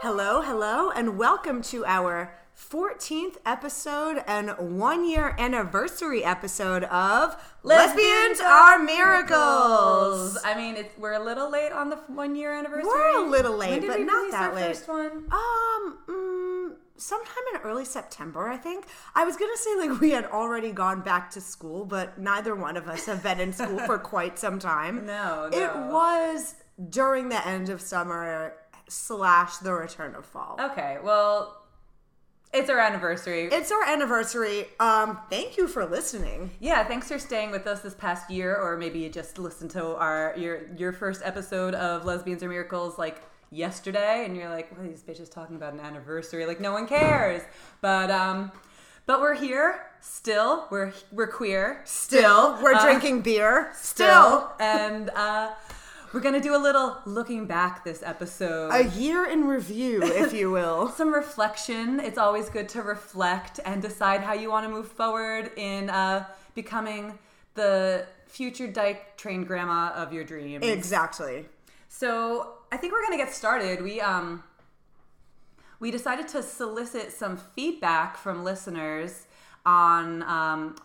Hello, hello, and welcome to our 14th episode and one year anniversary episode of Lesbians, Are Miracles. I mean, it's, we're a little late on the one year anniversary. We're a little late, When did but not that late. First one. Um, mm, sometime in early September, I think. I was gonna say like we had already gone back to school, but neither one of us have been in school for quite some time. No, It was during the end of summer slash the return of fall. Okay, well, it's our anniversary. It's our anniversary. Um, thank you for listening. yeah, thanks for staying with us this past year, or maybe you just listened to our your your first episode of Lesbians Are Miracles like yesterday, and you're like, "What are these bitches talking about an anniversary? Like, no one cares." But um, but we're here still. We're we're queer Still, we're Uh, drinking beer. still, Still, and uh, we're gonna do a little looking back this episode. a year in review, if you will. some reflection. It's always good to reflect and decide how you want to move forward in uh, becoming the future dyke trained grandma of your dreams. exactly. So I think we're gonna get started. We um we decided to solicit some feedback from listeners on um,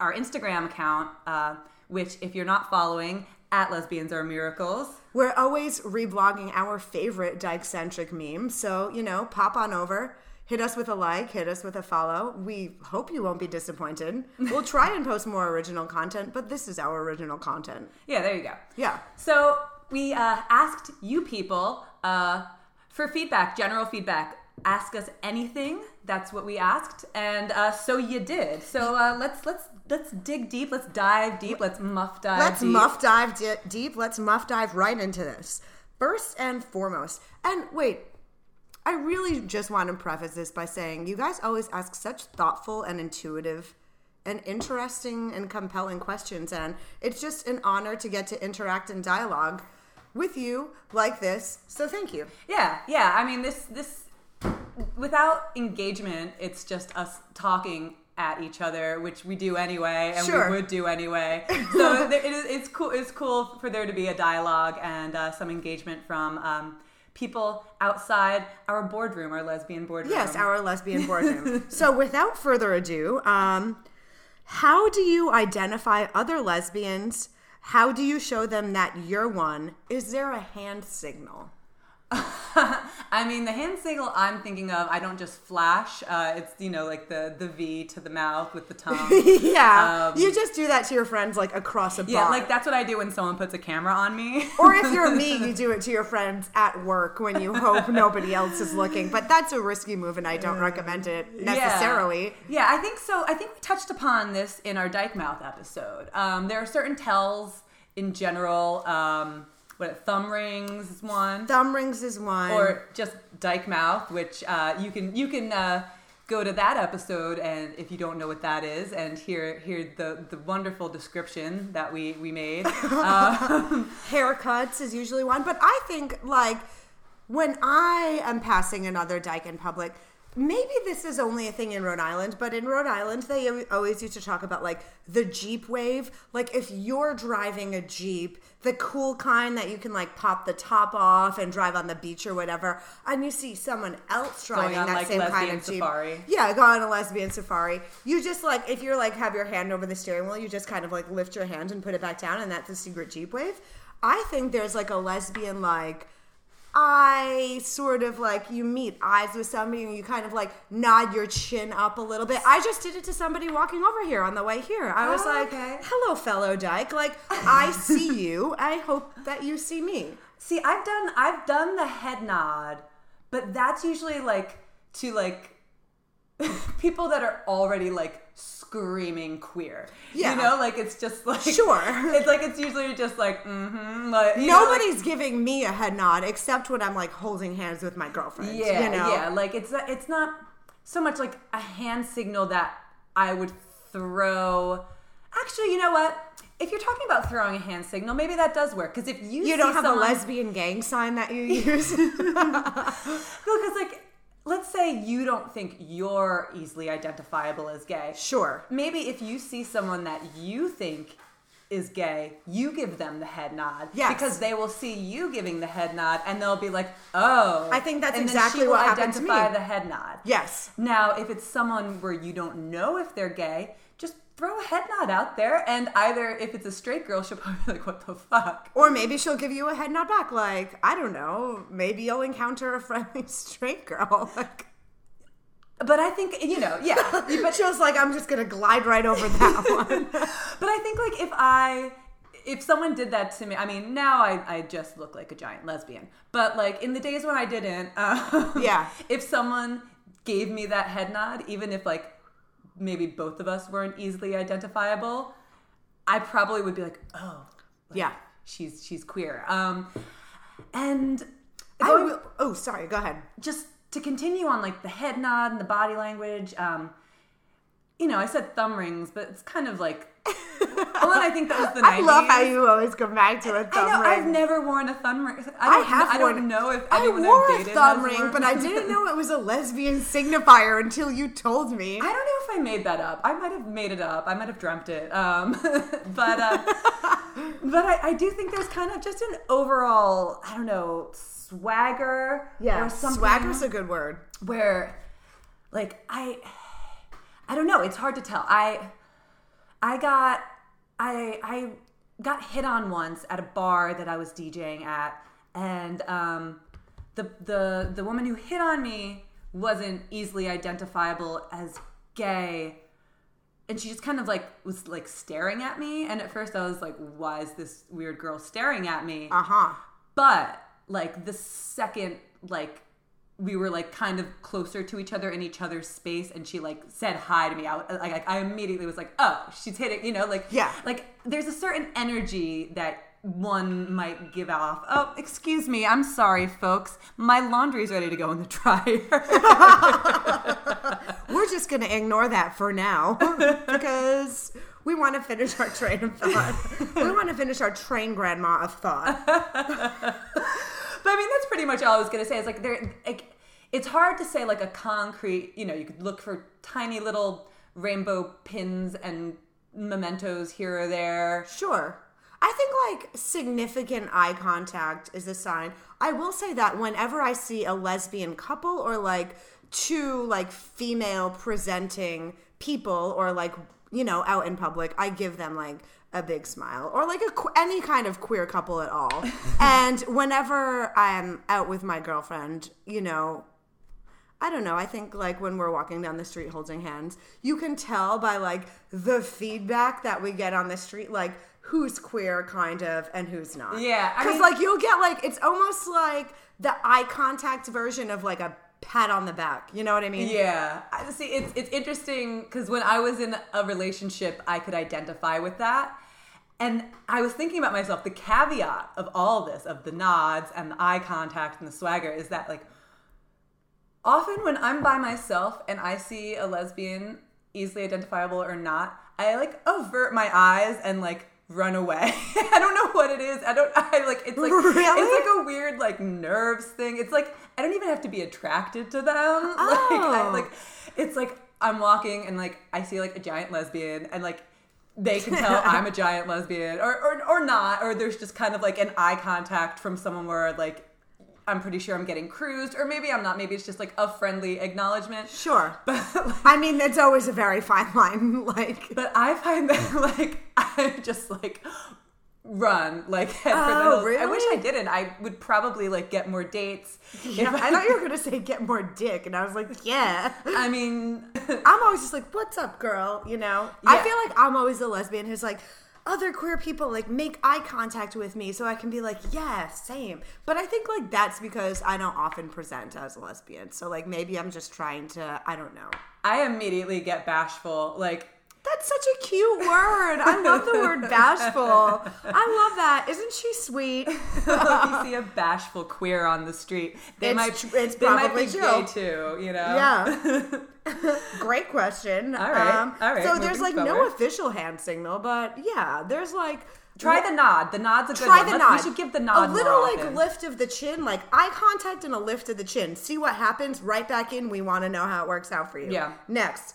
our Instagram account, uh, which if you're not following, at Lesbians Are Miracles. We're always reblogging our favorite dyke-centric memes, so you know, pop on over. Hit us with a like, hit us with a follow. We hope you won't be disappointed. We'll try and post more original content, but this is our original content. Yeah, there you go. Yeah. So we uh, asked you people uh, for feedback, general feedback. Ask us anything. That's what we asked, and uh, so you did. So uh, let's let's let's dig deep. Let's dive deep. Let's muff dive. Let's deep. muff dive di- deep. Let's muff dive right into this. First and foremost, and wait, I really just want to preface this by saying you guys always ask such thoughtful and intuitive and interesting and compelling questions, and it's just an honor to get to interact and dialogue with you like this. So thank you. Yeah, yeah. I mean, this this without engagement, it's just us talking at each other, which we do anyway, and Sure. we would do anyway. So there, it is, it's cool. It's cool for there to be a dialogue and uh, some engagement from um, people outside our boardroom, our lesbian boardroom. Yes, our lesbian boardroom. so without further ado, um, how do you identify other lesbians? How do you show them that you're one? Is there a hand signal? I mean, the hand signal I'm thinking of, I don't just flash. Uh, it's you know like the the V to the mouth with the tongue. yeah, Um, you just do that to your friends like across a bar. yeah, like that's what I do when someone puts a camera on me. Or if you're me, you do it to your friends at work when you hope nobody else is looking. But that's a risky move, and I don't recommend it necessarily. Yeah. yeah, I think so. I think we touched upon this in our Dyke Mouth episode. Um, there are certain tells in general. Um, what thumb rings is one, Thumb rings is one. or just Dyke Mouth, which uh, you can you can uh, go to that episode and if you don't know what that is and hear hear the the wonderful description that we we made. Uh, haircuts is usually one but i think like when i am passing another dyke in public maybe this is only a thing in rhode island but in rhode island they always used to talk about like the jeep wave like if you're driving a jeep the cool kind that you can like pop the top off and drive on the beach or whatever and you see someone else driving that like, same kind of jeep safari. yeah, go on a lesbian safari. You just like if you're like have your hand over the steering wheel, you just kind of like lift your hand and put it back down, and that's a secret Jeep wave. I think there's like a lesbian like I sort of like you meet eyes with somebody and you kind of like nod your chin up a little bit. I just did it to somebody walking over here on the way here. I was Oh, like, okay. "Hello, fellow dyke. Like I see you. I hope that you see me." See, I've done I've done the head nod, but that's usually like to like people that are already like screaming queer. Yeah. You know, like it's just like Sure. It's like it's usually just like mm-hmm. Like you know, like- Nobody's giving me a head nod except when I'm like holding hands with my girlfriend. yeah, you know? yeah. Like it's it's not so much like a hand signal that I would throw. Actually, you know what? If you're talking about throwing a hand signal, maybe that does work. Because if you You don't have someone, a lesbian gang sign that you use. because like let's say you don't think you're easily identifiable as gay. sure. Maybe if you see someone that you think is gay, you give them the head nod. Yes. Because they will see you giving the head nod and they'll be like, oh. I think that's and then exactly she will what happened to me. identify the head nod. Yes. Now, if it's someone where you don't know if they're gay, just throw a head nod out there. And either if it's a straight girl, she'll probably be like, what the fuck? Or maybe she'll give you a head nod back. Like, I don't know. Maybe you'll encounter a friendly straight girl. Like, But I think, you know, yeah. but she was like, I'm just going to glide right over that one. But I think like if I if someone did that to me, I mean now I, I just look like a giant lesbian. But like in the days when I didn't, um, Yeah. If someone gave me that head nod, even if like maybe both of us weren't easily identifiable, I probably would be like, oh, like, Yeah. she's she's queer. Um, and I going- will, oh, sorry. Go ahead. just to continue on like the head nod and the body language um you know i said thumb rings but it's kind of like well and i think that was the 90s I love how you always come back to a thumb I know, ring. I've never worn a thumb ring. I, I don't, have I don't one. know if I wore I've a thumb ring, worn- but I didn't know it was a lesbian signifier until you told me. I don't know if I made that up. I might have made it up. I might have dreamt it. Um, but uh, but I, I do think there's kind of just an overall, I don't know, swagger yeah, or something. swagger's a good word. where like I I don't know, it's hard to tell. I I got I I got hit on once at a bar that I was DJing at and um the the the woman who hit on me wasn't easily identifiable as gay. And she just kind of like was like staring at me. And at first I was like why is this weird girl staring at me? Uh huh. but like the second like we were like kind of closer to each other in each other's space and she like said hi to me I like, like I immediately was like oh she's hitting you know like Yeah. like there's a certain energy that one might give off oh excuse me I'm sorry folks my laundry's ready to go in the dryer We're just going to ignore that for now because we want to finish our train of thought. we want to finish our train grandma of thought. But I mean, that's pretty much all I was gonna say. Is like there, like it's hard to say like a concrete. You know, you could look for tiny little rainbow pins and mementos here or there. Sure. I think like significant eye contact is a sign. I will say that whenever I see a lesbian couple or like two like female presenting people or like you know out in public, I give them like a big smile or like a any kind of queer couple at all. and whenever I'm out with my girlfriend, you know, I don't know. I think like when we're walking down the street holding hands, you can tell by like the feedback that we get on the street, like who's queer, kind of, and who's not. Yeah, because like you'll get like it's almost like the eye contact version of like a pat on the back. You know what I mean? Yeah, I- see, it's it's interesting because when I was in a relationship, I could identify with that, and I was thinking about myself. The caveat of all this, of the nods and the eye contact and the swagger, is that like often when I'm by myself and I see a lesbian, easily identifiable or not, I like avert my eyes and like run away. I don't know what it is. I don't. I like it's like Really? it's like a weird like nerves thing. It's like I don't even have to be attracted to them. Like I Oh. like it's like I'm walking and like I see like a giant lesbian and like they can tell I'm a giant lesbian or, or or not or there's just kind of like an eye contact from someone where like I'm pretty sure I'm getting cruised or maybe I'm not maybe it's just like a friendly acknowledgement Sure. but like, I mean, it's always a very fine line. Like, but I find that like I just like run like head for the Oh, hills. I wish I didn't. I would probably like get more dates. yeah, I thought you were gonna say get more dick, and I was like, yeah. I mean, I'm always just like, "What's up, girl?" You know. I feel like I'm always a lesbian who's like, other queer people like make eye contact with me, so I can be like, "Yeah, same." But I think like that's because I don't often present as a lesbian, so like maybe I'm just trying to. I don't know. I immediately get bashful. Like That's such a cute word. I love the word bashful. I love that. Isn't she sweet? if you see a bashful queer on the street, they It's might it's they might probably be gay too. You know. Yeah. Great question. All right, um, all right, So there's like no official hand signal, but yeah, there's like Try the nod. The nod's a good Try one. the Let's- nod. We should give the nod a little like lift of the chin, like eye contact and a lift of the chin. See what happens. Right back in. We want to know how it works out for you. Yeah. Next,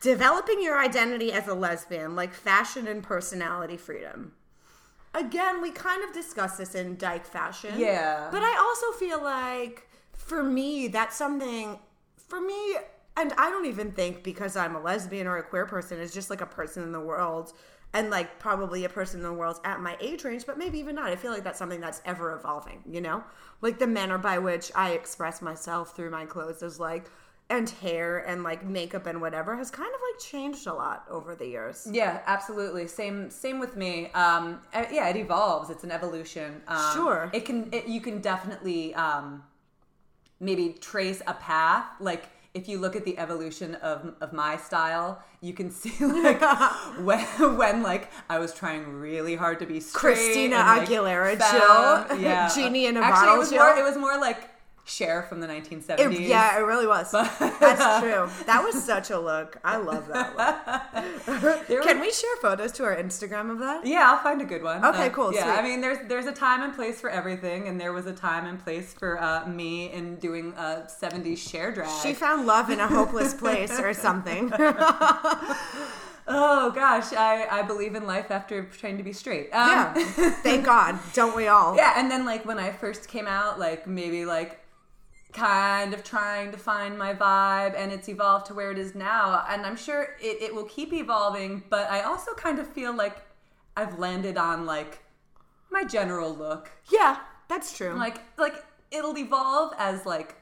Developing your identity as a lesbian, like fashion and personality freedom. Again, we kind of discussed this in dyke fashion. Yeah. But I also feel like for me, that's something for me, and I don't even think because I'm a lesbian or a queer person, it's just like a person in the world and like probably a person in the world at my age range, but maybe even not. I feel like that's something that's ever evolving, you know? Like the manner by which I express myself through my clothes is like and hair and like makeup and whatever has kind of like changed a lot over the years. Yeah, absolutely. Same same with me. Um, yeah, it evolves. It's an evolution. Um, Sure. It can. It, you can definitely um, maybe trace a path. Like if you look at the evolution of of my style, you can see like when when like I was trying really hard to be straight. Christina and, like, Aguilera. Jill. yeah, Genie in a Actually, bottle it was Jill. more. It was more like Cher from the 1970s. It- yeah, it really was. That's true. That was such a look. I love that look. Can we Cher photos to our Instagram of that? Yeah, I'll find a good one. Okay, Uh, cool, Yeah, sweet. I mean, there's there's a time and place for everything, and there was a time and place for uh, me in doing a 70s share drag. She found love in a hopeless place or something. oh gosh, I I believe in life after trying to be straight. Um, yeah. Thank God. Don't we all? yeah, and then like when I first came out, like maybe like kind of trying to find my vibe and it's evolved to where it is now. And i'm sure it, it will keep evolving but i also kind of feel like i've landed on like my general look. Yeah, that's true. like like it'll evolve as like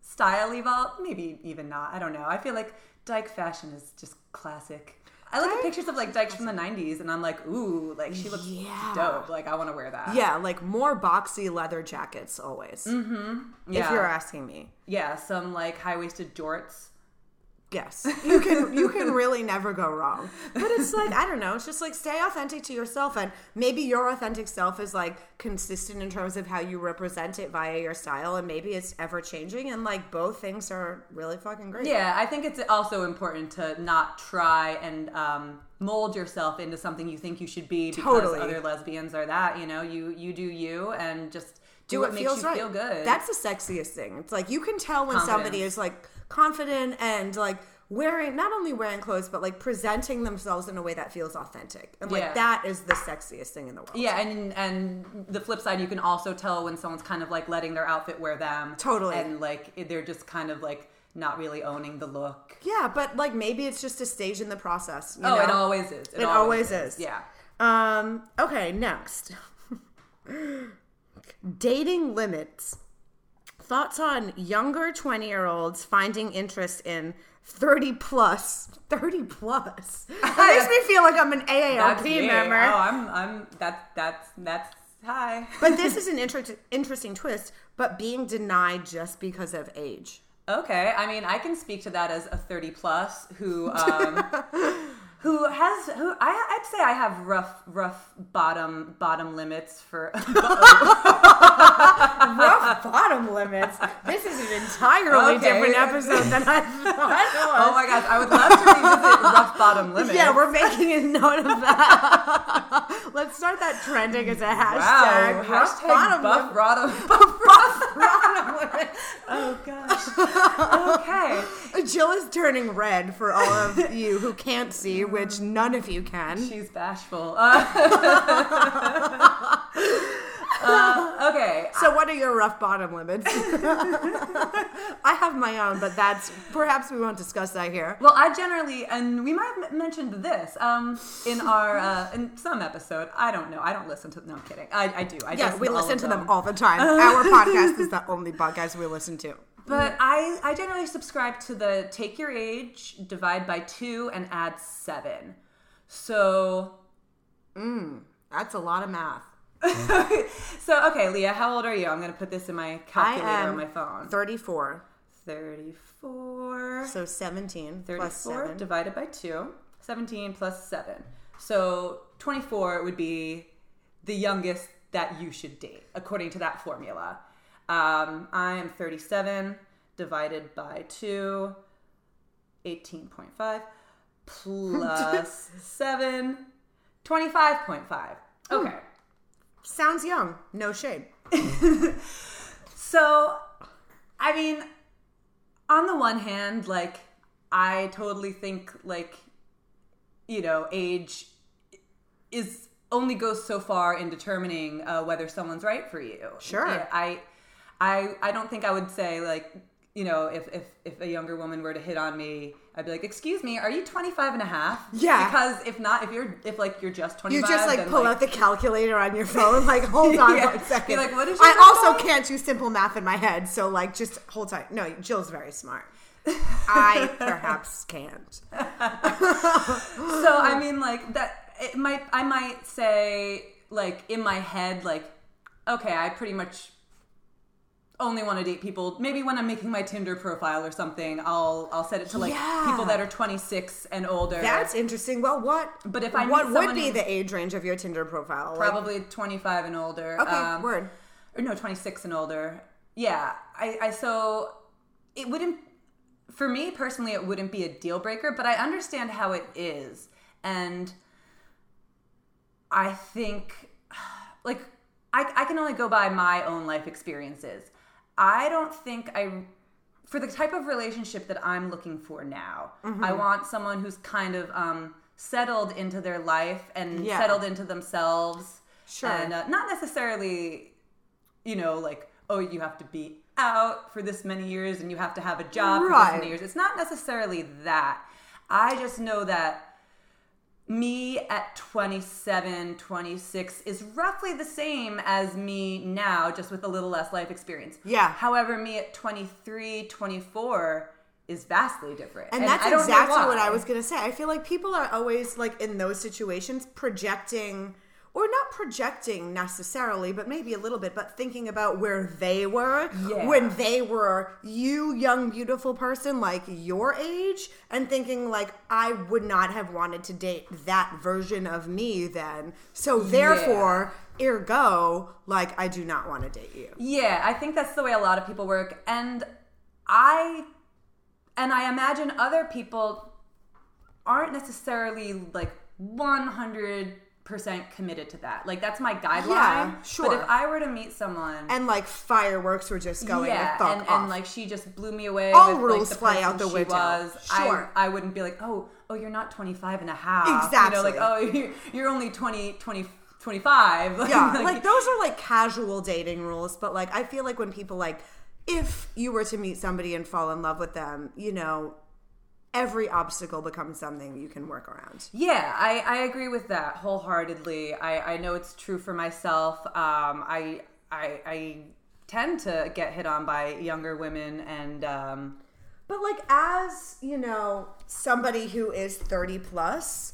style evolve maybe even not i don't know. I feel like dyke fashion is just classic i look at pictures of like dykes from the 90s and i'm like ooh like she looks Yeah. dope like i want to wear that yeah, like more boxy leather jackets always. Mm-hmm. If Yeah. you're asking me. yeah some like high-waisted jorts Yes. You can you can really never go wrong. But it's like, I don't know, it's just like stay authentic to yourself and maybe your authentic self is like consistent in terms of how you represent it via your style and maybe it's ever changing and like both things are really fucking great. yeah i think it's also important to not try and um, mold yourself into something you think you should be because Totally. other lesbians are that you know you you do you and just do, do what what makes feels you right. feel good That's the sexiest thing. It's like you can tell when somebody is like confident and like wearing not only wearing clothes but like presenting themselves in a way that feels authentic. And like Yeah. that is the sexiest thing in the world. Yeah, and and the flip side, you can also tell when someone's kind of like letting their outfit wear them. Totally. And like they're just kind of like not really owning the look. Yeah, but like maybe it's just a stage in the process. you oh, it always is. It always is. Yeah. Um, okay, next. Dating limits. Thoughts on younger 20 year olds finding interest in 30 plus. 30 plus. It makes me feel like I'm an AARP me. member. Oh, I'm I'm that that's that's hi. But this is an inter- interesting twist, but being denied just because of age. Okay, I mean, I can speak to that as a 30 plus who um who has who I I'd say I have rough rough bottom bottom limits for Rough bottom limits. This is an entirely Okay. different episode than I thought. Oh my gosh, I would love to revisit rough bottom limits. Yeah, we're making a note of that. Let's start that trending as a hashtag. Wow, Rough hashtag bottom buff lim- bottom. rough bottom limits. Oh gosh. Okay. Jill is turning red for all of you who can't see, which none of you can. She's bashful. Uh, uh, okay. So, what are your rough bottom limits? I have my own, but that's perhaps we won't discuss that here. Well, I generally, and we might have mentioned this um, in our uh, in some episode. I don't know. I don't listen to. No, I'm kidding. I, I do. I Yeah, we listen to them all the time. Our podcast is the only podcast we listen to. But mm. I, I generally subscribe to the take your age, divide by two, and add seven. So, mm, That's a lot of math. so okay, Leah, how old are you? I'm gonna put this in my calculator on my phone. 34. 34. So 17 plus 34 7. divided by 2. 17 plus 7. So 24 would be the youngest that you should date, according to that formula. Um, I am 37 divided by 2, 18.5 plus 7, 25.5. Okay. Sounds young. No shade. So, I mean, on the one hand, like, I totally think like you know age is only goes so far in determining uh, whether someone's right for you. Sure. Yeah, I I I don't think I would say like you know if if if a younger woman were to hit on me I'd be like, "Excuse me, are you 25 and a half?" Yeah. Because if not, if you're if like you're just 25, You just like pull out the calculator on your phone, like hold on Yeah. one second. Be like, what is I also can't do simple math in my head, so like just hold tight. No, Jill's very smart. I perhaps can't. so I mean, like that. It might. I might say, like in my head, like, okay, I pretty much only want to date people. Maybe when I'm making my Tinder profile or something, I'll I'll set it to like Yeah. people that are 26 and older. That's interesting. Well, what? But if I what would be who- the age range of your Tinder profile? Like- probably 25 and older. okay, Um, word. or no 26 and older yeah I, I so it wouldn't for me personally it wouldn't be a deal breaker but i understand how it is and i think like I, I can only go by my own life experiences i don't think i for the type of relationship that i'm looking for now Mm-hmm. i want someone who's kind of um, settled into their life and Yeah. settled into themselves Sure. and uh, not necessarily you know, like, oh, you have to be out for this many years and you have to have a job for this many years. It's not necessarily that. I just know that me at 27, 26 is roughly the same as me now, just with a little less life experience. Yeah. However, me at 23, 24 is vastly different. And, that's don't know exactly what. I was gonna say. I feel like people are always like in those situations projecting or not projecting necessarily, but maybe a little bit, but thinking about where they were Yeah. when they were you, young, beautiful person, like your age, and thinking like I would not have wanted to date that version of me then. So therefore, ergo, like I do not want to date you. Yeah, I think that's the way a lot of people work. And I and I imagine other people aren't necessarily like 100% committed to that. Like that's my guideline. Yeah, sure. But if I were to meet someone And like fireworks were just going yeah, and, off. and like she just blew me away. All with, rules like, the fly out the window. Was, Sure. I, I wouldn't be like, oh, oh, you're not 25 and a half. Exactly. You know, like, oh, you're, you're only 20, 20, 25. yeah like those are like casual dating rules but like i feel like when people like if you were to meet somebody and fall in love with them you know every obstacle becomes something you can work around Yeah, I, I agree with that wholeheartedly. I, I know it's true for myself. Um, I, I I tend to get hit on by younger women, and um, but like as you know somebody who is 30 plus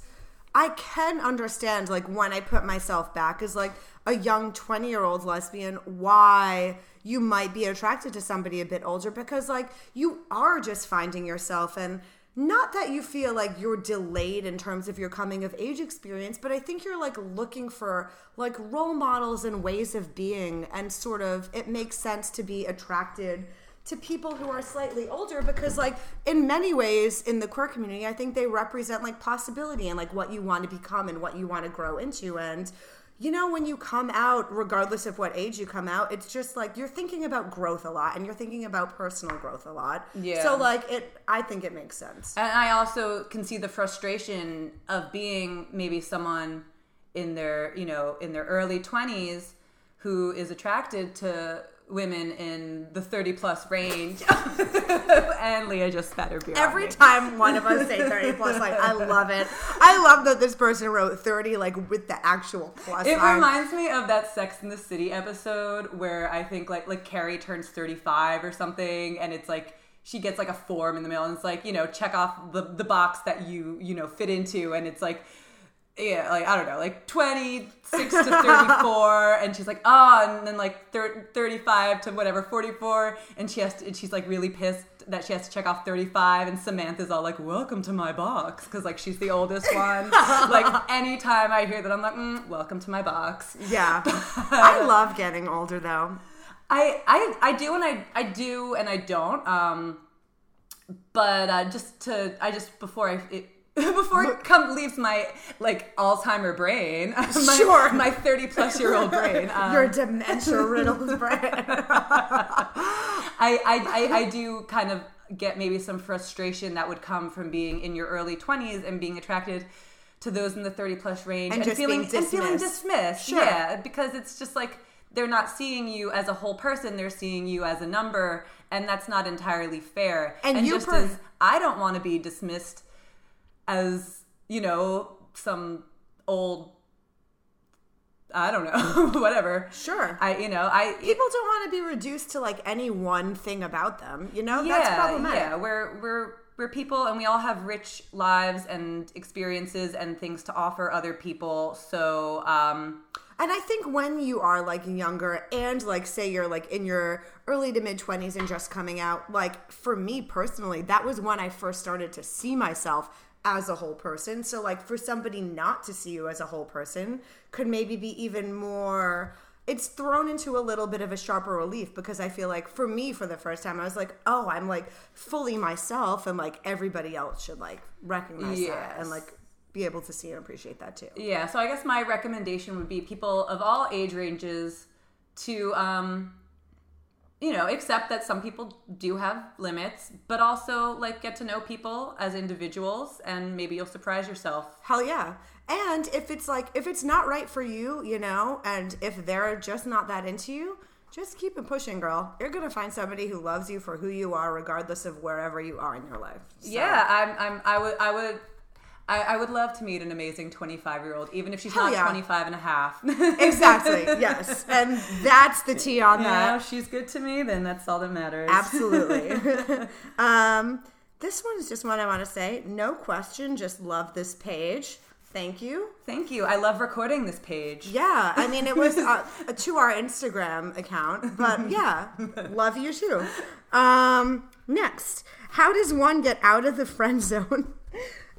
i can understand like when i put myself back as like a young 20 year old lesbian why you might be attracted to somebody a bit older because like you are just finding yourself and not that you feel like you're delayed in terms of your coming of age experience but i think you're like looking for like role models and ways of being and sort of it makes sense to be attracted to people who are slightly older because like in many ways in the queer community i think they represent like possibility and like what you want to become and what you want to grow into and you know when you come out regardless of what age you come out it's just like you're thinking about growth a lot and you're thinking about personal growth a lot Yeah. so like it i think it makes sense and I also can see the frustration of being maybe someone in their you know in their early twenties who is attracted to women in the thirty plus range. and Leah just spat her beer. Every me. time one of us say 30 plus, like, I love it. I love that this person wrote 30, like, with the actual plus It sign. reminds me of that Sex in the City episode where I think like like Carrie turns 35 or something and it's like she gets like a form in the mail and it's like, you know, check off the, the box that you, you know, fit into and it's like yeah, like I don't know, like 26 to 34 and she's like, "Oh," and then like thir- 35 to whatever 44 and she has to, and she's like really pissed that she has to check off 35 and Samantha's all like, "Welcome to my box" cuz like she's the oldest one. like anytime I hear that I'm like, mm, "Welcome to my box." Yeah. I love getting older, though. I, I I do and I I do and I don't. Um, but uh, just to I just before I it, before it come leaves my like Alzheimer brain, my, Sure. my thirty plus year old brain. Um, Your dementia riddled brain. I, I, I I do kind of get maybe some frustration that would come from being in your early 20s and being attracted to those in the 30 plus range And just feeling and feeling dismissed. Sure. yeah because it's just like they're not seeing you as a whole person they're seeing you as a number and that's not entirely fair And you just per- as i don't want to be dismissed as you know some old i don't know whatever Sure. i you know i People don't want to be reduced to like any one thing about them. You know, yeah, that's problematic. Yeah, we're we're we're people and we all have rich lives and experiences and things to offer other people. So um And I think when you are like younger and like say you're like in your early to mid 20s and just coming out, like for me personally, that was when I first started to see myself as a whole person. So like for somebody not to see you as a whole person could maybe be even more it's thrown into a little bit of a sharper relief because I feel like for me for the first time I was like, "Oh, I'm like fully myself and like everybody else should like recognize that and like be able to see and appreciate that too." yeah, so I guess my recommendation would be people of all age ranges to um you know, accept that some people do have limits, but also like get to know people as individuals and maybe you'll surprise yourself. Hell yeah. And if it's like if it's not right for you, you know, and if they're just not that into you, just keep it pushing, girl. You're gonna find somebody who loves you for who you are, regardless of wherever you are in your life. So- Yeah, I'm I'm I would I would I, I would love to meet an amazing 25 year old, even if she's Hell not yeah. 25 and a half. Exactly. yes. And that's the tea on Yeah, that. if she's good to me, then that's all that matters. Absolutely. um, this one is just one I want to say. No question. Just love this page. Thank you. Thank you. I love recording this page. Yeah, I mean, it was uh, to our Instagram account, but yeah, love you too. Um, next, how does one get out of the friend zone?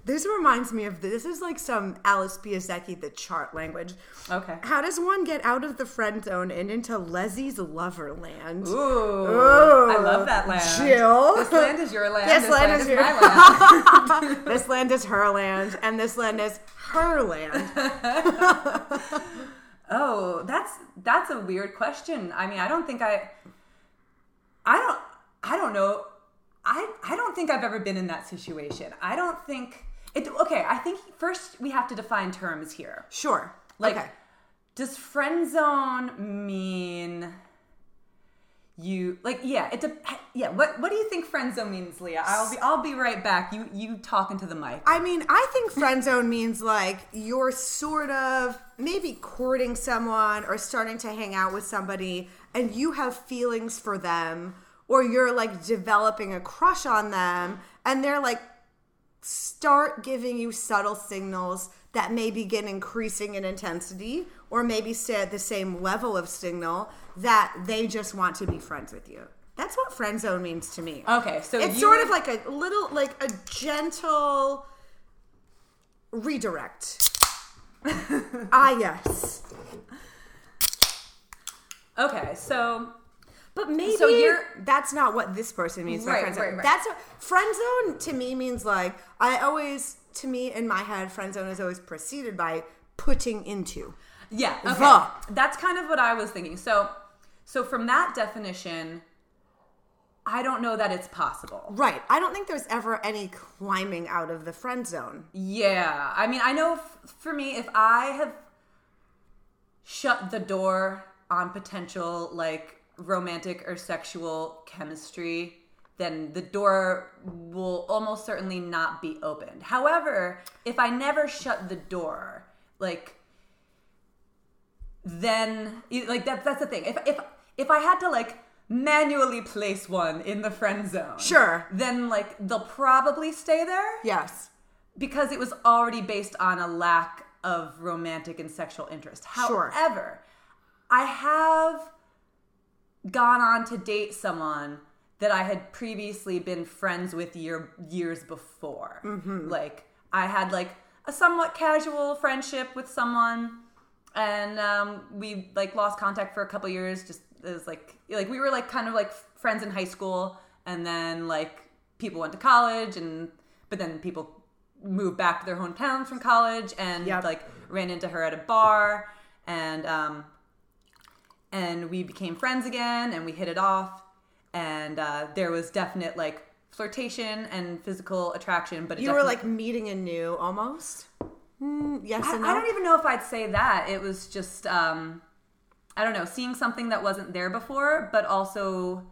This reminds me of this is like some Alice Pieszecki, the chart language. Okay. How does one get out of the friend zone and into Leslie's loverland? Ooh, I love that land. Jill. This land is your land. This This, land land, is your- my land. This land is her land, and this land is her land. oh, that's that's a weird question. I mean, I don't think I, I don't, I don't know. I I don't think I've ever been in that situation. I don't think it. Okay, I think first we have to define terms here. Sure. Like, okay. does friend zone mean you like? Yeah, it. De- yeah. What What do you think friend zone means, Leah? I'll be I'll be right back. You you talking to the mic. I mean, I think friend zone means like you're sort of maybe courting someone or starting to hang out with somebody and you have feelings for them or you're like developing a crush on them and they're like start giving you subtle signals that may begin increasing in intensity or maybe stay at the same level of signal that they just want to be friends with you. That's what friend zone means to me. Okay, so it's sort of like a little like a gentle redirect. ah yes. okay, so But maybe So you're- that's not what this person means by Right, friend zone. right, right. That's what, friend zone to me means like I always to me in my head friend zone is always preceded by putting into. Yeah, okay. The. That's kind of what I was thinking. So, so from that definition, I don't know that it's possible. Right. I don't think there's ever any climbing out of the friend zone. Yeah, I mean, I know f- for me, if I have shut the door on potential like romantic or sexual chemistry, then the door will almost certainly not be opened. However, if I never shut the door, like then like that's that's the thing. If if if I had to like manually place one in the friend zone, Sure. then like they'll probably stay there Yes. because it was already based on a lack of romantic and sexual interest. Sure. However, I have gone on to date someone that I had previously been friends with year years before. Mm-hmm. Like I had like a somewhat casual friendship with someone, and um, we like lost contact for a couple years. Just as like like we were like kind of like friends in high school, and then like people went to college, and but then people moved back to their hometowns from college, and Yep. like ran into her at a bar, and um, and we became friends again and we hit it off and uh, there was definite like flirtation and physical attraction, but it You were like meeting anew almost. Mm, yes I, and no. I don't even know if I'd say that. It was just um, I don't know, seeing something that wasn't there before, but also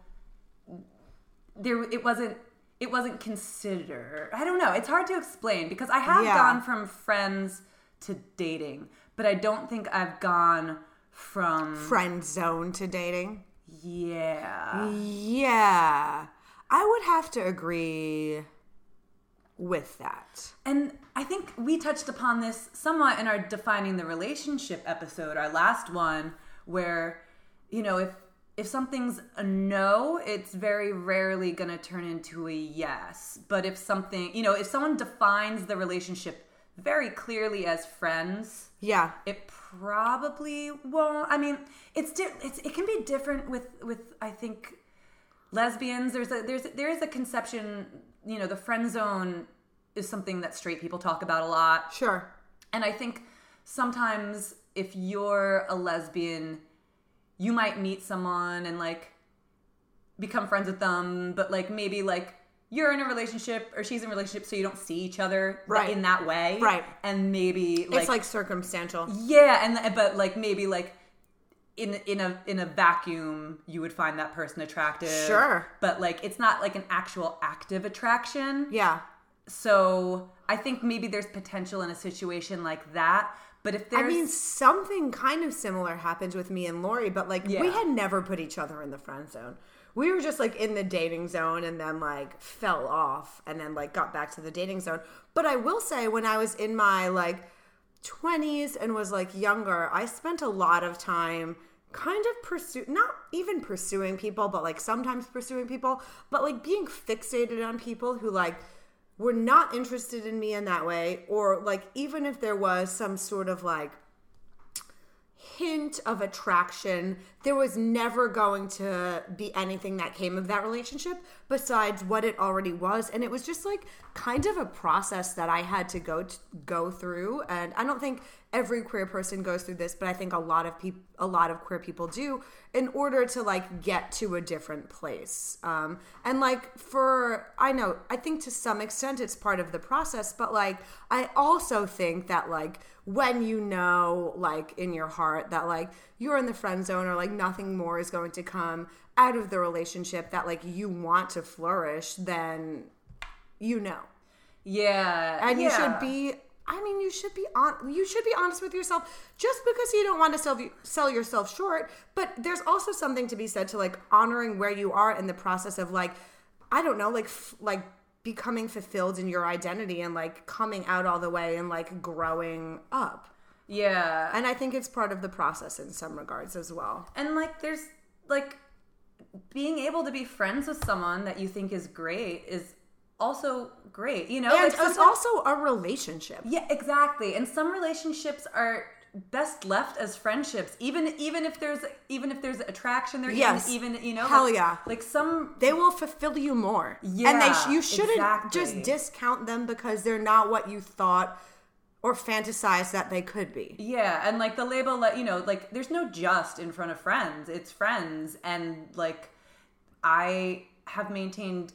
there it wasn't it wasn't considered. I don't know. It's hard to explain because I have Yeah. gone from friends to dating, but I don't think I've gone from Friend zone to dating. yeah. Yeah, I would have to agree with that. And I think we touched upon this somewhat in our defining the relationship episode, our last one, where you know if if something's a no, it's very rarely going to turn into a yes. But if something, you know, if someone defines the relationship very clearly as friends, Yeah, it probably won't. I mean, it's di- it's it can be different with with I think lesbians. There's a there's there is a conception. You know, the friend zone is something that straight people talk about a lot, sure. and I think sometimes if you're a lesbian, you might meet someone and like become friends with them, but like maybe like you're in a relationship or she's in a relationship, so you don't see each other Right. in that way, Right. And maybe it's like circumstantial. yeah, and uh, but like maybe like in in a in a vacuum you would find that person attractive. Sure. But like it's not like an actual active attraction. Yeah. So I think maybe there's potential in a situation like that. But if there's, I mean, something kind of similar happened with me and Lori, but like we had never put each other in the friend zone. We were just like in the dating zone and then like fell off and then like got back to the dating zone. But I will say, when I was in my like 20s and was like younger, I spent a lot of time kind of pursue not even pursuing people, but like sometimes pursuing people, but like being fixated on people who like were not interested in me in that way or like even if there was some sort of like hint of attraction, there was never going to be anything that came of that relationship besides what it already was, and it was just like kind of a process that I had to go to, go through. And I don't think every queer person goes through this, but I think a lot of people, a lot of queer people do, in order to like get to a different place. Um, and like for I know, I think to some extent it's part of the process, but like I also think that like when you know like in your heart that like you're in the friend zone or like nothing more is going to come out of the relationship that like you want to flourish then you know yeah, and you should be i mean you should be on you should be honest with yourself. Just because you don't want to sell sell yourself short but there's also something to be said to like honoring where you are in the process of like i don't know like f- like becoming fulfilled in your identity and like coming out all the way and like growing up. Yeah. and i think it's part of the process in some regards as well. And like there's like being able to be friends with someone that you think is great is also great. You know, and like it's also a relationship Yeah, exactly. And some relationships are best left as friendships, even even if there's even if there's attraction there. Yes. even, even you know, Hell like, yeah. Like some, they will fulfill you more. yeah and they sh- you shouldn't exactly. just discount them because they're not what you thought or fantasized that they could be. yeah, and like the label, like you know, like there's no just in front of friends. It's friends, and like I have maintained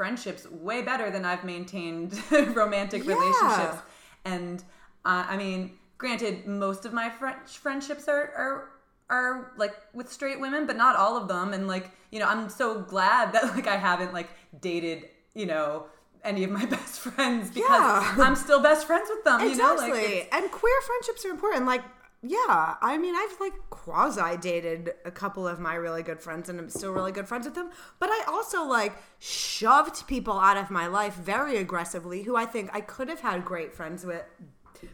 friendships way better than I've maintained romantic Yeah. relationships. And uh, I mean, granted, most of my French friendships are, are are like with straight women, but not all of them. And like, you know, I'm so glad that like I haven't like dated, you know, any of my best friends because Yeah. I'm still best friends with them. You know, Exactly. like and queer friendships are important. Like, yeah, I mean, I've like quasi dated a couple of my really good friends and I'm still really good friends with them. But I also like shoved people out of my life very aggressively who I think I could have had great friends with,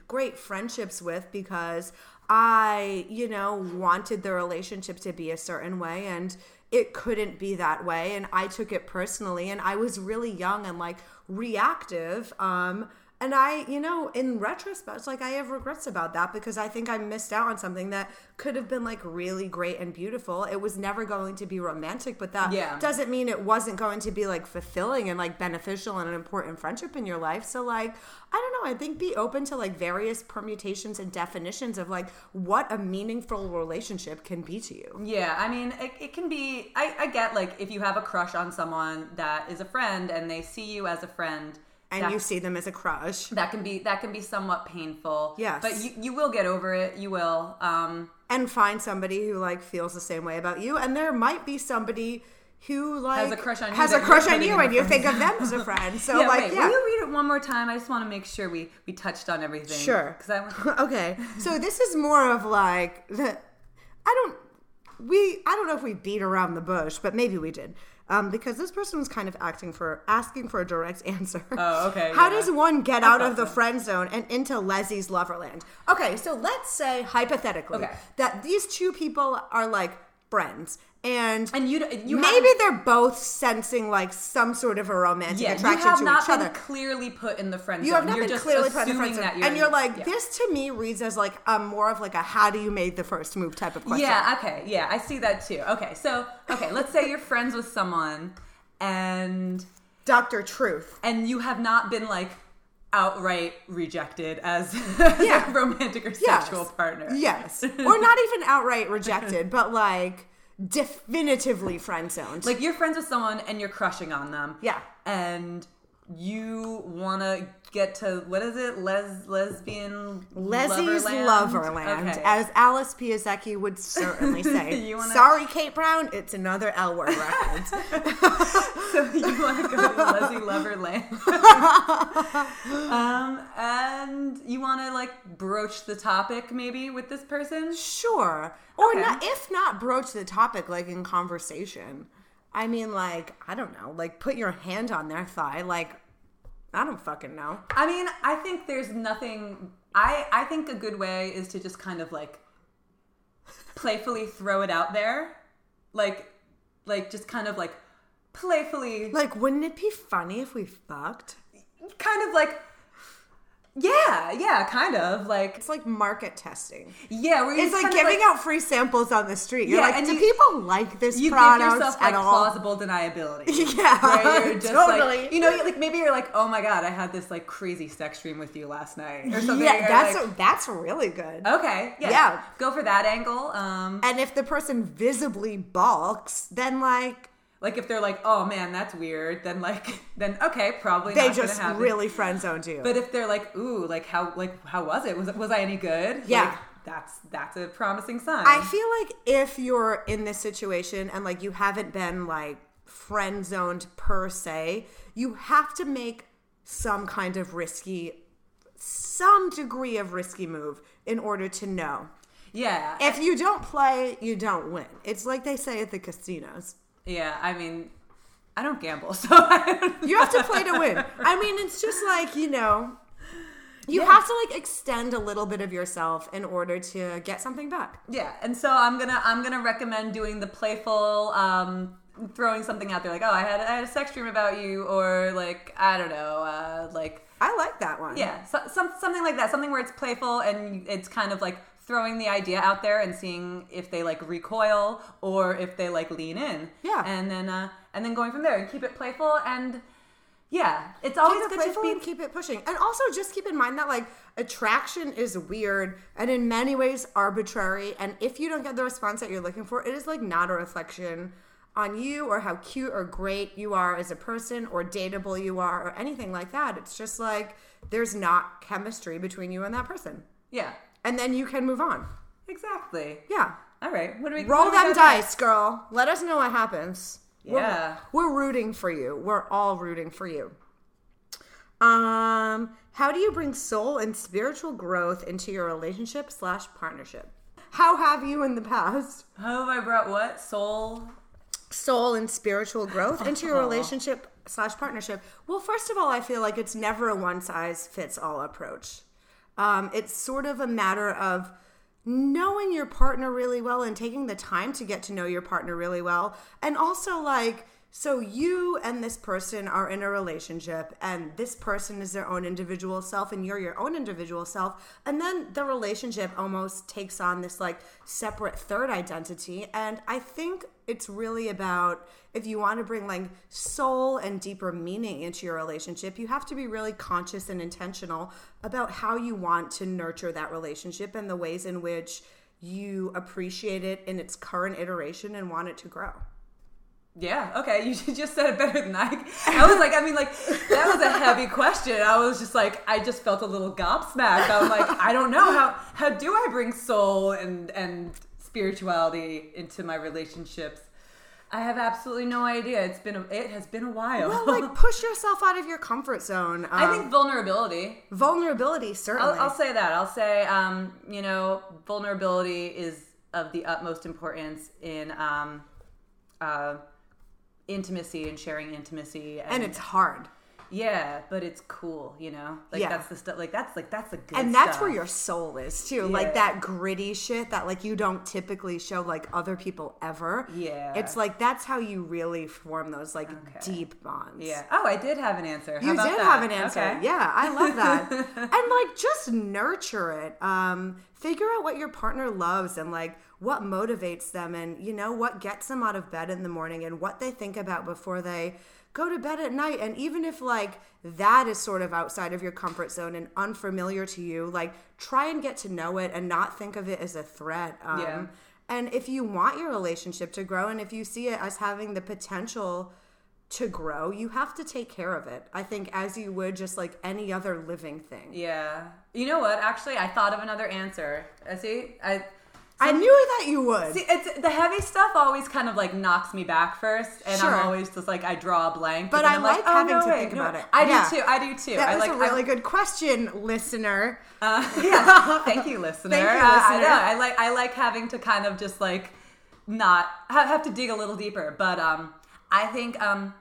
great friendships with because I, you know, wanted the relationship to be a certain way and it couldn't be that way and I took it personally and I was really young and like reactive um And I, you know, in retrospect, like I have regrets about that because I think I missed out on something that could have been like really great and beautiful. It was never going to be romantic, but that Yeah. doesn't mean it wasn't going to be like fulfilling and like beneficial and an important friendship in your life. So like, I don't know, I think be open to like various permutations and definitions of like what a meaningful relationship can be to you. Yeah, I mean, it, it can be. I, I get like if you have a crush on someone that is a friend and they see you as a friend, And that, you see them as a crush. that can be that can be somewhat painful. Yes. but you, you will get over it. You will. Um, and find somebody who like feels the same way about you and there might be somebody who like Has a crush on you has a crush on you and you think of them as a friend so yeah, like wait, yeah will you read it one more time? I just want to make sure we we touched on everything. Sure. Because I want. okay so this is more of like the i don't we i don't know if we beat around the bush but maybe we did um, because this person was kind of acting for asking for a direct answer. Oh, okay, How yeah. does one get out of the friend zone and into Leslie's Loverland? Okay, so let's say hypothetically Okay. that these two people are like friends, and And you you maybe they're both sensing like some sort of a romantic yeah, you attraction have to not each been other. clearly put in the friend You zone. have not you're been just clearly put in the friend zone, you're and you're like, yeah. this to me reads as like a more of like a how do you made the first move type of question. Yeah, okay, yeah, I see that too. Okay, so okay, let's say you're friends with someone and Doctor Truth. and you have not been like outright rejected as, as Yeah. a romantic or Yes. sexual partner. Yes, or not even outright rejected, but like definitively friend zoned. Like you're friends with someone and you're crushing on them. Yeah. And you want to get to what is it? Les lesbian Leslie's Loverland? Loverland, Okay. as Alice Pieszecki would certainly say. Wanna- Sorry, Kate Brown, it's another L word reference. so you want to go to Leslie Loverland. um, and you want to like broach the topic maybe with this person. Sure. Or Okay. not, if not broach the topic like in conversation. I mean, like, I don't know, like put your hand on their thigh. Like, I don't fucking know. I mean, I think there's nothing. I I think a good way is to just kind of like playfully throw it out there, like like just kind of like playfully, Like, wouldn't it be funny if we fucked? kind of like. Yeah, yeah, kind of like It's like market testing. yeah. Where you It's like giving out free samples on the street. You're Yeah, like, and do you- people like this you give product yourself at like all? plausible deniability. Yeah, where you're just totally. like, you know, like maybe you're like, oh my god, I had this like crazy sex dream with you last night or something. Yeah, or, that's like, that's really good. okay. Yeah, Yeah. go for that angle. Um, And if the person visibly balks, then like like if they're like, oh man, that's weird, then like, then okay, probably they not just really friend zoned you. But if they're like, ooh, like how, like how was it? Was was I any good? Yeah. Like, that's that's a promising sign. I feel like if you're in this situation and like you haven't been like friend zoned per se, you have to make some kind of risky, some degree of risky move in order to know. yeah. If you don't play, you don't win. It's like they say at the casinos. Yeah. I mean, I don't gamble, so I don't You have to play to win. I mean, it's just like, you know, you Yeah. have to like extend a little bit of yourself in order to get something back. Yeah, and so I'm gonna I'm gonna recommend doing the playful, um, throwing something out there like, oh, I had I had a sex dream about you, or like I don't know, uh, like I like that one. yeah, so, some something like that, something where it's playful and it's kind of like throwing the idea out there and seeing if they like recoil or if they like lean in. Yeah. and then uh, and then going from there and keep it playful and yeah, it's always keep it good to be and keep it pushing. And also just keep in mind that like attraction is weird and in many ways arbitrary. And if you don't get the response that you're looking for, it is like not a reflection on you or how cute or great you are as a person or dateable you are or anything like that. It's just like there's not chemistry between you and that person. yeah, And then you can move on. exactly. Yeah. All right, what do we Roll them dice, girl. Let us know what happens. We're- Yeah. We're, rooting for you. We're all rooting for you. Um, how do you bring soul and spiritual growth into your relationship slash partnership? How have you in the past How have I brought what soul? soul and spiritual growth into your relationship slash partnership? Well, first of all, I feel like it's never a one size fits all approach. Um, it's sort of a matter of knowing your partner really well and taking the time to get to know your partner really well, and also like So you and this person are in a relationship, and this person is their own individual self, and you're your own individual self. And then the relationship almost takes on this like separate third identity. And I think it's really about if you want to bring like soul and deeper meaning into your relationship, you have to be really conscious and intentional about how you want to nurture that relationship and the ways in which you appreciate it in its current iteration and want it to grow. Yeah, okay. You just said it better than I. I was like, I mean, like that was a heavy question. I was just like, I just felt a little gobsmacked. I'm like, I don't know how how do I bring soul and and spirituality into my relationships. I have absolutely no idea. It's been a, it has been a while. Well, like push yourself out of your comfort zone. Um, I think vulnerability. vulnerability certainly. I'll, I'll say that. I'll say, um, you know, vulnerability is of the utmost importance in um, uh, intimacy and sharing intimacy, and it's hard. yeah, but it's cool, you know. Like Yeah. that's the stuff. Like that's like that's the good. and that's stuff. where your soul is too Yeah. like that gritty shit that like you don't typically show like other people ever Yeah. it's like that's how you really form those like Okay. deep bonds Yeah. Oh, I did have an answer. How you did that? have an answer Okay. yeah i love that and like just nurture it um figure out what your partner loves and like what motivates them and you know what gets them out of bed in the morning and what they think about before they go to bed at night and even if like that is sort of outside of your comfort zone and unfamiliar to you like try and get to know it and not think of it as a threat um, Yeah. and if you want your relationship to grow and if you see it as having the potential to grow, you have to take care of it. I think as you would just like any other living thing. Yeah. You know what? Actually, I thought of another answer. Uh, see, I. I knew that you would. See, it's the heavy stuff always kind of like knocks me back first, and Sure. I'm always just like I draw a blank. But I I'm like oh, having to think about it. I Yeah. do too. I do too. that I was like a really good question, listener. Uh, yeah. Thank you, listener. Thank you, Uh, I listener. know. I like I like having to kind of just like not have, have to dig a little deeper, but um, I think um,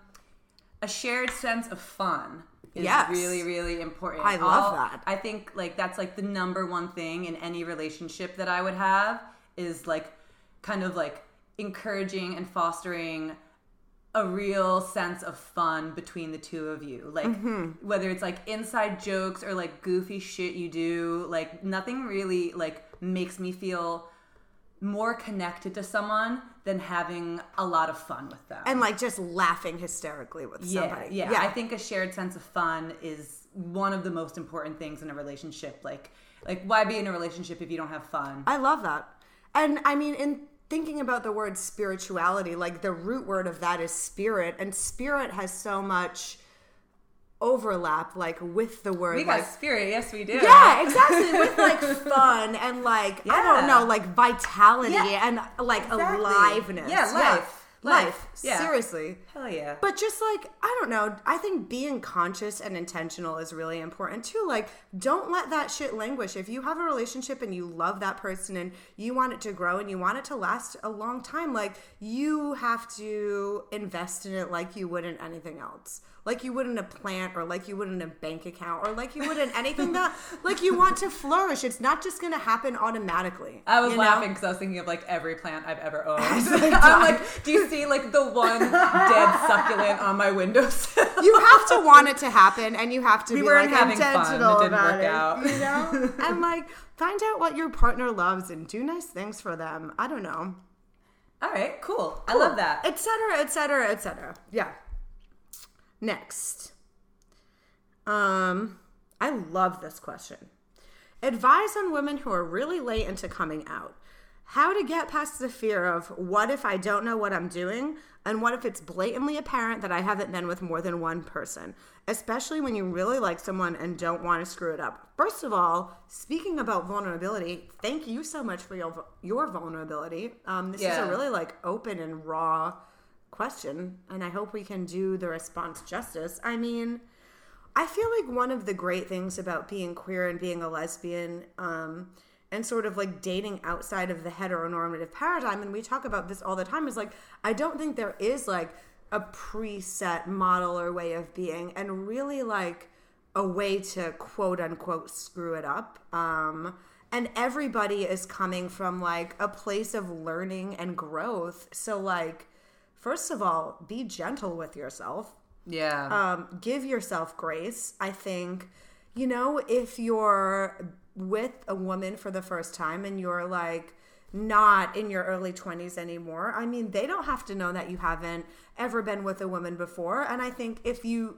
a shared sense of fun is Yes. really really important. I love that. I think like that's like the number one thing in any relationship that I would have is like kind of like encouraging and fostering a real sense of fun between the two of you. Like Mm-hmm. whether it's like inside jokes or like goofy shit you do, like nothing really like makes me feel more connected to someone than having a lot of fun with them. And like just laughing hysterically with yeah, somebody. yeah, I think a shared sense of fun is one of the most important things in a relationship. Like like why be in a relationship if you don't have fun? I love that. And I mean, in thinking about the word spirituality, like the root word of that is spirit, and spirit has so much overlap, like with the word we like spirit, yes we do. Yeah, exactly. With like fun and like I don't know, like vitality Yeah, and like exactly. aliveness. Yeah, life. Life. Life. Yeah. Seriously. Hell yeah. But just like, I don't know, I think being conscious and intentional is really important too. Like, don't let that shit languish. If you have a relationship and you love that person and you want it to grow and you want it to last a long time, like, you have to invest in it like you would in anything else. Like you would in a plant or like you would in a bank account or like you would in anything that, like, you want to flourish. It's not just going to happen automatically. I was laughing because I was thinking of like every plant I've ever owned. I'm like, do you see like the one dead succulent on my windowsill? you have to want it to happen and you have to We be weren't like having fun. intentional It didn't about work it, out. you know and like find out what your partner loves and do nice things for them i don't know All right, cool. I love that. etc etc etc yeah next. Um i love this question. Advise on women who are really late into coming out. How to get past the fear of what if I don't know what I'm doing, and what if it's blatantly apparent that I haven't been with more than one person, especially when you really like someone and don't want to screw it up. First of all, speaking about vulnerability, thank you so much for your your vulnerability. Um, this is a really like open and raw question, and I hope we can do the response justice. I mean. I feel like one of the great things about being queer and being a lesbian um, and sort of like dating outside of the heteronormative paradigm, and we talk about this all the time, is like, I don't think there is like a preset model or way of being, and really like a way to quote unquote screw it up. Um, and everybody is coming from like a place of learning and growth. So, like, first of all, be gentle with yourself. Yeah. Um, give yourself grace. I think, you know, if you're with a woman for the first time and you're like not in your early 20s anymore, I mean, they don't have to know that you haven't ever been with a woman before. And I think if you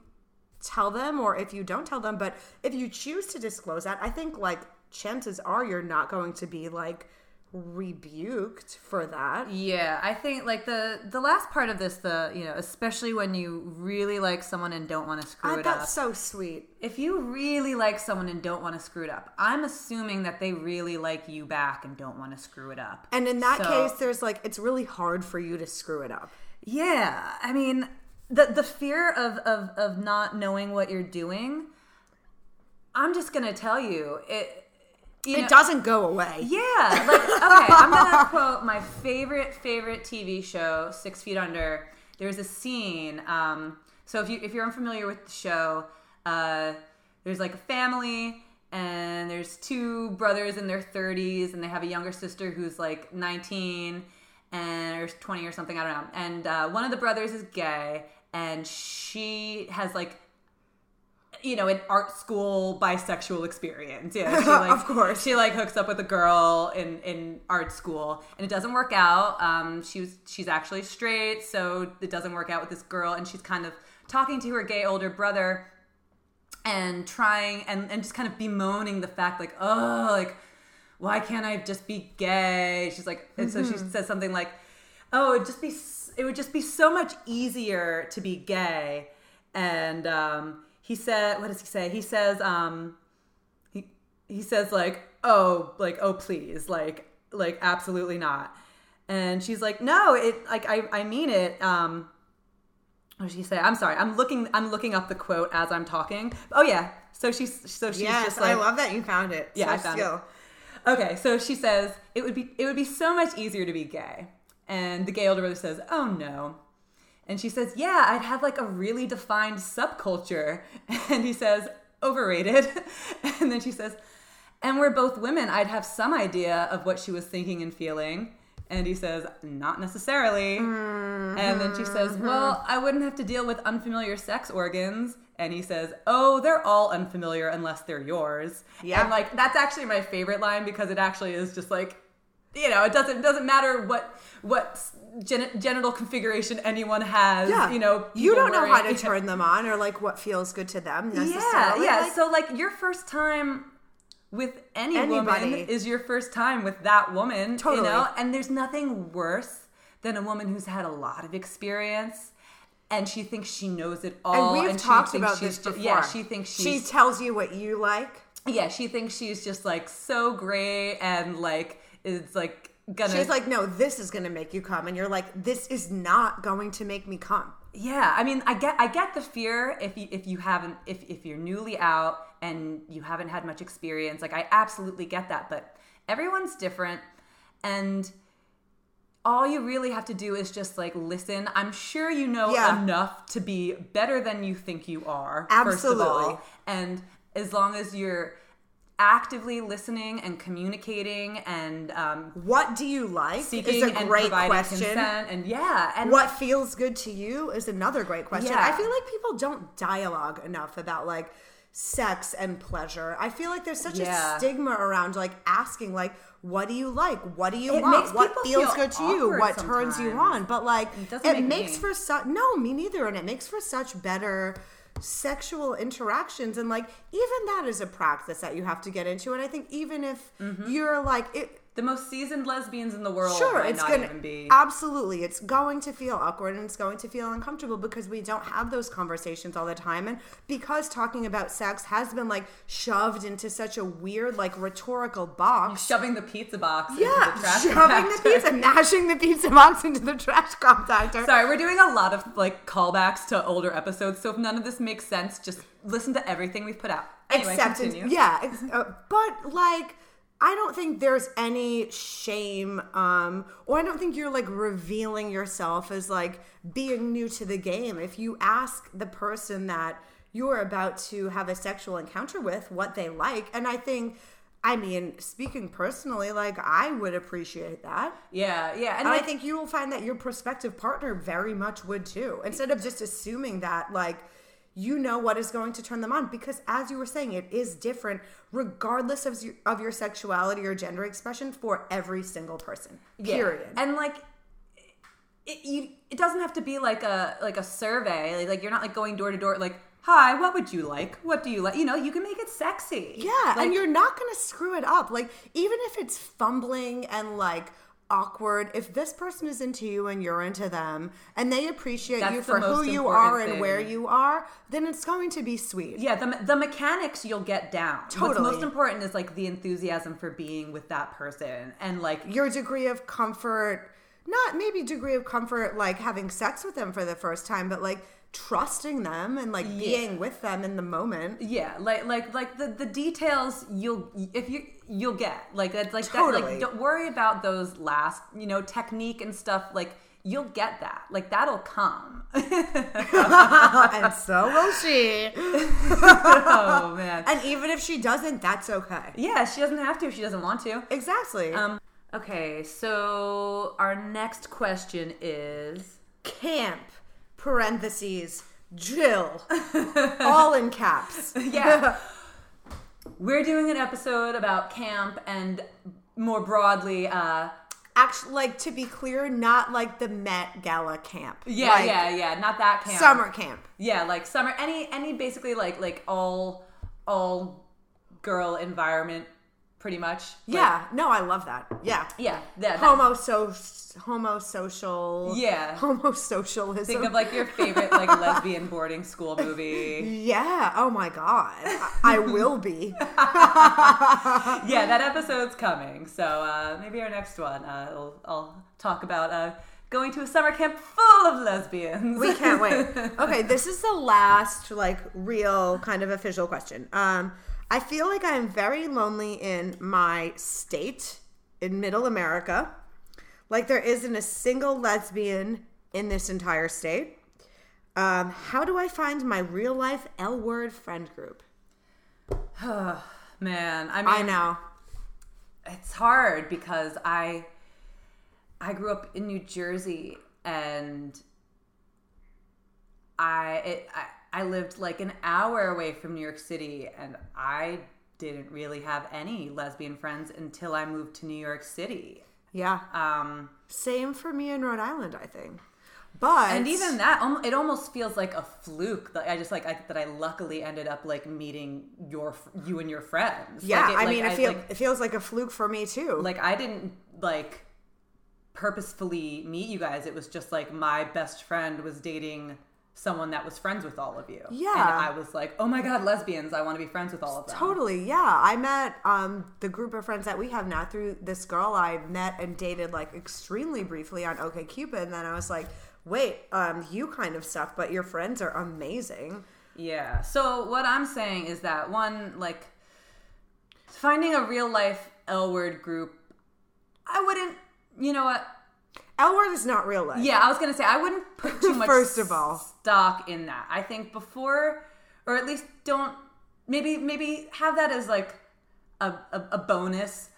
tell them or if you don't tell them, but if you choose to disclose that, I think like chances are you're not going to be like rebuked for that. Yeah, I think like the the last part of this, the you know, especially when you really like someone and don't want to screw it up. I, it that's up. so sweet. if you really like someone and don't want to screw it up, I'm assuming that they really like you back and don't want to screw it up. And in that So- case, there's like, it's really hard for you to screw it up. Yeah, I mean, the the fear of of of not knowing what you're doing. I'm just gonna tell you it. You it know- doesn't go away. Yeah, like okay, I'm gonna quote my favorite favorite TV show, Six Feet Under. There's a scene. Um, so if you if you're unfamiliar with the show, uh, there's like a family and there's two brothers in their 30s and they have a younger sister who's like 19 and or 20 or something. I don't know. And uh, one of the brothers is gay and she has like you know, an art school bisexual experience. Yeah, she like, Of course. she like hooks up with a girl in in art school, and it doesn't work out. Um, she was she's actually straight, so it doesn't work out with this girl, and she's kind of talking to her gay older brother, and trying and and just kind of bemoaning the fact like, oh, like why can't I just be gay? She's like, and so she says something like, oh, it'd just be it would just be so much easier to be gay, and um, he said, what does he say? He says, um, he he says like, oh, like oh please, like like absolutely not, and she's like, no, it like I I mean it. Um, what did she say? I'm sorry. I'm looking. I'm looking up the quote as I'm talking. Oh yeah. So she's so she's Yes, just like I love that you found it. Yeah, So I found it. Okay, so she says it would be it would be so much easier to be gay, and the gay older brother says, "Oh no," and she says, "Yeah, I'd have like a really defined subculture," and he says, "Overrated," and then she says, "And we're both women. I'd have some idea of what she was thinking and feeling." And he says, "Not necessarily." And then she says, Mm-hmm. "Well, I wouldn't have to deal with unfamiliar sex organs." And he says, "Oh, they're all unfamiliar unless they're yours." Yeah. And like that's actually my favorite line because it actually is just like, you know, it doesn't doesn't matter what what gen- genital configuration anyone has. Yeah. You know, you don't know how to turn them on or like what feels good to them Yeah, necessarily. yeah. Like, so like your first time with any Anybody. woman is your first time with that woman. Totally. You know, and there's nothing worse than a woman who's had a lot of experience. And she thinks she knows it all. and we've she talked thinks about she's this before. yeah, she thinks she tells you what you like. yeah, she thinks she's just like so great and like is like gonna She's like, no, this is gonna make you come, and you're like, this is not going to make me come. Yeah, I mean, I get I get the fear if you if you haven't if if you're newly out and you haven't had much experience. Like I absolutely get that, but everyone's different and all you really have to do is just like listen. I'm sure you know Yeah. enough to be better than you think you are. First of all, and as long as you're actively listening and communicating and um, What do you like? seeking is a and great providing question. consent, and yeah, and What feels good to you is another great question. Yeah. I feel like people don't dialogue enough about like sex and pleasure. I feel like there's such Yeah. a stigma around like asking like what do you like? What do you It want? What feels feel good to you? What turns you on? But like It it, make makes me. for such no, me neither, and it makes for such better sexual interactions and like even that is a practice that you have to get into and i think even if Mm-hmm. you're like it the most seasoned lesbians in the world Sure, it's gonna be. absolutely. It's going to feel awkward and it's going to feel uncomfortable because we don't have those conversations all the time, and because talking about sex has been like shoved into such a weird, like rhetorical box. shoving the pizza box yeah, into the trash shoving the compactor. pizza, mashing the pizza box into the trash compactor. Sorry, we're doing a lot of like callbacks to older episodes, so if none of this makes sense, just listen to everything we've put out. Anyway, acceptance. continue. Yeah, ex- uh, but like I don't think there's any shame um or I don't think you're like revealing yourself as like being new to the game. If you ask the person that you're about to have a sexual encounter with what they like and I think I mean, speaking personally, like I would appreciate that. Yeah, yeah, and And I think you will find that your prospective partner very much would too. Instead of just assuming that, like, you know what is going to turn them on. Because as you were saying, it is different regardless of your, of your sexuality or gender expression for every single person. Yeah. Period. And like it, you, it doesn't have to be like a like a survey. Like, like you're not like going door to door like, "Hi, what would you like? What do you like?" You know, you can make it sexy. Yeah, Like, and you're not going to screw it up. Like even if it's fumbling and like awkward, if this person is into you and you're into them and they appreciate That's you for who you are and thing. where you are, then it's going to be sweet. yeah, the, the mechanics you'll get down. What's Totally. most important is like the enthusiasm for being with that person and like Your degree of comfort, not maybe degree of comfort like having sex with them for the first time, but like trusting them and like being with them in the moment. Yeah, like like like the the details you'll if you you'll get like that's like that Totally. like don't worry about those last you know technique and stuff like you'll get that like that'll come. and so will she. oh man. And even if she doesn't, that's okay. Yeah, she doesn't have to if she doesn't want to. Exactly. Um okay, so our next question is camp parentheses Jill all in caps. Yeah. we're doing an episode about camp and more broadly uh Actually, like to be clear, not like the Met Gala camp. yeah, Like, yeah, yeah, not that camp. Summer camp. Yeah, like summer any any basically like like all all girl environment pretty much. Like, Yeah, no, I love that. Yeah. Yeah. Yeah. that- Homo so homo social. Yeah. Homo socialism. think of like your favorite like lesbian boarding school movie. yeah. Oh my god. I, I will be. Yeah, that episode's coming. So uh maybe our next one uh I'll, I'll talk about uh going to a summer camp full of lesbians. We can't wait. Okay, this is the last like real kind of official question. Um, I feel like I'm very lonely in my state in Middle America. Like there isn't a single lesbian in this entire state. Um, how do I find my real life L word friend group? Man, I mean I know. it's hard because I I grew up in New Jersey and I it, I I lived like an hour away from New York City and I didn't really have any lesbian friends until I moved to New York City. Yeah. Um Same for me in Rhode Island, I think. But and even that it almost feels like a fluke that I just like I, that I luckily ended up like meeting your you and your friends. yeah, Like, it- I like, mean, it, feel, like, it feels like a fluke for me too. like I didn't like purposefully meet you guys. It was just like my best friend was dating someone that was friends with all of you. Yeah. And I was like, oh my god, lesbians! I want to be friends with all of them. Totally, yeah. I met um, the group of friends that we have now through this girl I met and dated like extremely briefly on OkCupid, and then I was like, wait, um, you kind of suck, but your friends are amazing. Yeah. So what I'm saying is that one like finding a real life L word group. I wouldn't. You know what? L word is not real life. Yeah, I was gonna say I wouldn't put too much First of all. stock in that. I think before, or at least don't maybe maybe have that as like a, a, a bonus.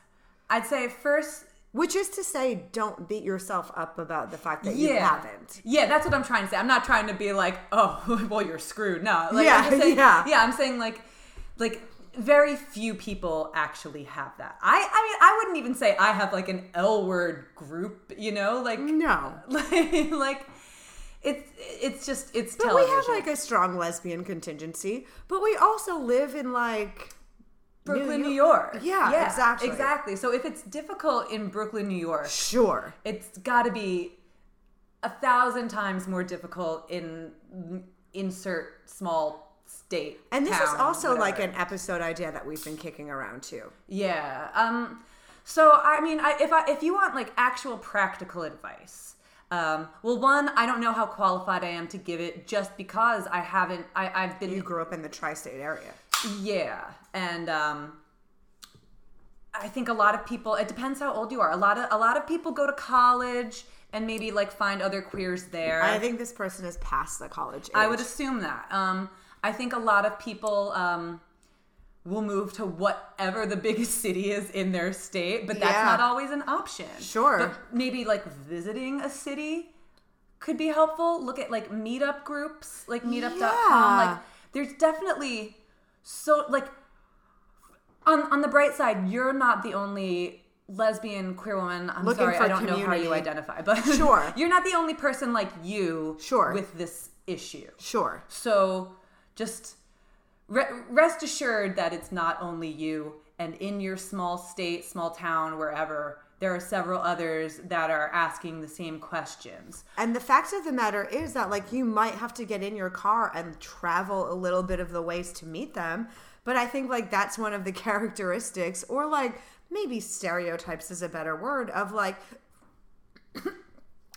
I'd say first, Which is to say, don't beat yourself up about the fact that you haven't. yeah, that's what I'm trying to say. I'm not trying to be like, oh, well, you're screwed. No, like, Yeah, I'm saying, yeah. yeah. I'm saying like, like very few people actually have that. I, I mean, I wouldn't even say I have like an L word group. You know, like No. like like it's it's just it's But television. we have like a strong lesbian contingency, but we also live in like Brooklyn, New New York. Yeah, exactly. Exactly. So if it's difficult in Brooklyn, New York, Sure. it's got to be a thousand times more difficult in insert small state. And this is town, also like an episode idea that we've been kicking around too. Yeah. Um. So I mean, I, if I if you want like actual practical advice, um, well, one, I don't know how qualified I am to give it, just because I haven't. I I've been You grew up in the tri-state area. Yeah, and um, I think a lot of people. It depends how old you are. A lot of a lot of people go to college and maybe like find other queers there. I think this person is past the college age. I would assume that. Um, I think a lot of people um, will move to whatever the biggest city is in their state, but that's Yeah. not always an option. Sure. But maybe like visiting a city could be helpful. Look at like meetup groups, like meetup.com. Yeah. Like there's definitely so like on on the bright side, you're not the only lesbian queer woman. I'm Looking sorry, I don't know how you identify, but Sure. you're not the only person like you Sure. with this issue. Sure. So just re- rest assured that it's not only you, and in your small state, small town, wherever, there are several others that are asking the same questions. And the fact of the matter is that like you might have to get in your car and travel a little bit of the ways to meet them. But I think like that's one of the characteristics or like maybe stereotypes is a better word of like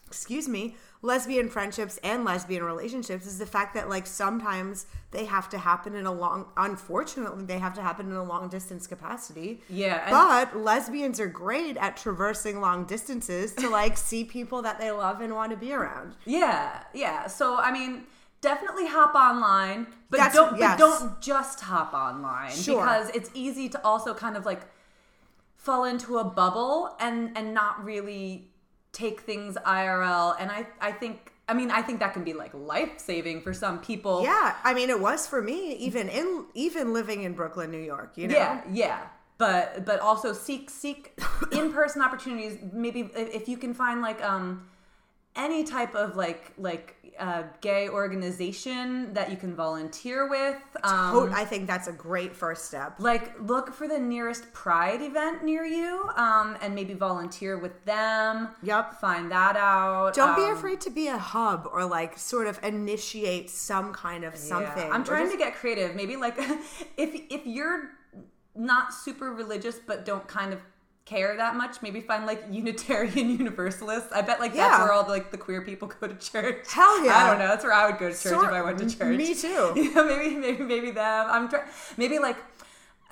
excuse me, lesbian friendships and lesbian relationships is the fact that like sometimes they have to happen in a long unfortunately they have to happen in a long distance capacity. Yeah, But lesbians are great at traversing long distances to like see people that they love and want to be around. Yeah, yeah. So I mean, definitely hop online, but That's- don't yes. but don't just hop online Sure. because it's easy to also kind of like fall into a bubble and and not really take things IRL. And I I think I mean I think that can be like life saving for some people. Yeah, I mean it was for me even in even living in Brooklyn, New York, you know. Yeah, yeah. But but also seek seek in person opportunities. Maybe if, if you can find like um any type of like like uh, gay organization that you can volunteer with. Um, I think that's a great first step. like look for the nearest pride event near you um, and maybe volunteer with them Yep. find that out Don't be Um, afraid to be a hub or like sort of initiate some kind of yeah. something. i'm trying just- to get creative maybe like if if you're not super religious but don't kind of care that much maybe find like unitarian universalists i bet like that's where all the, like the queer people go to church Hell yeah. i don't know that's where i would go to church if i went to church Me too. Yeah, maybe maybe maybe them. I'm trying. Maybe like.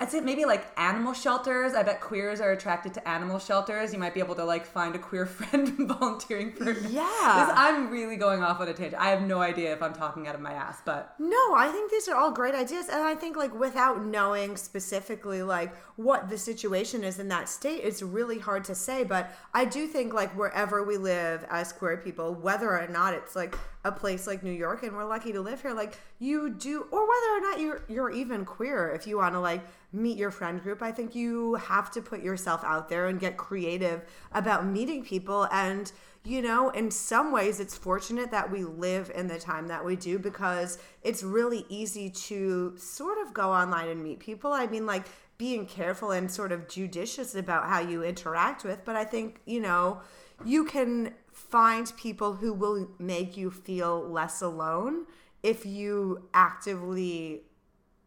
I'd say maybe like animal shelters. I bet queers are attracted to animal shelters. You might be able to like find a queer friend volunteering for. Yeah. This, I'm really going off on a tangent. I have no idea if I'm talking out of my ass, but No, I think these are all great ideas. And I think, like, without knowing specifically, like, what the situation is in that state, it's really hard to say. But I do think, like, wherever we live as queer people, whether or not it's like a place like New York and we're lucky to live here, like, you do, or whether or not you're, you're even queer, if you want to, like, meet your friend group, I think you have to put yourself out there and get creative about meeting people. And, you know, in some ways, it's fortunate that we live in the time that we do because it's really easy to sort of go online and meet people. I mean, like, being careful and sort of judicious about how you interact with, but I think, you know, you can find people who will make you feel less alone if you actively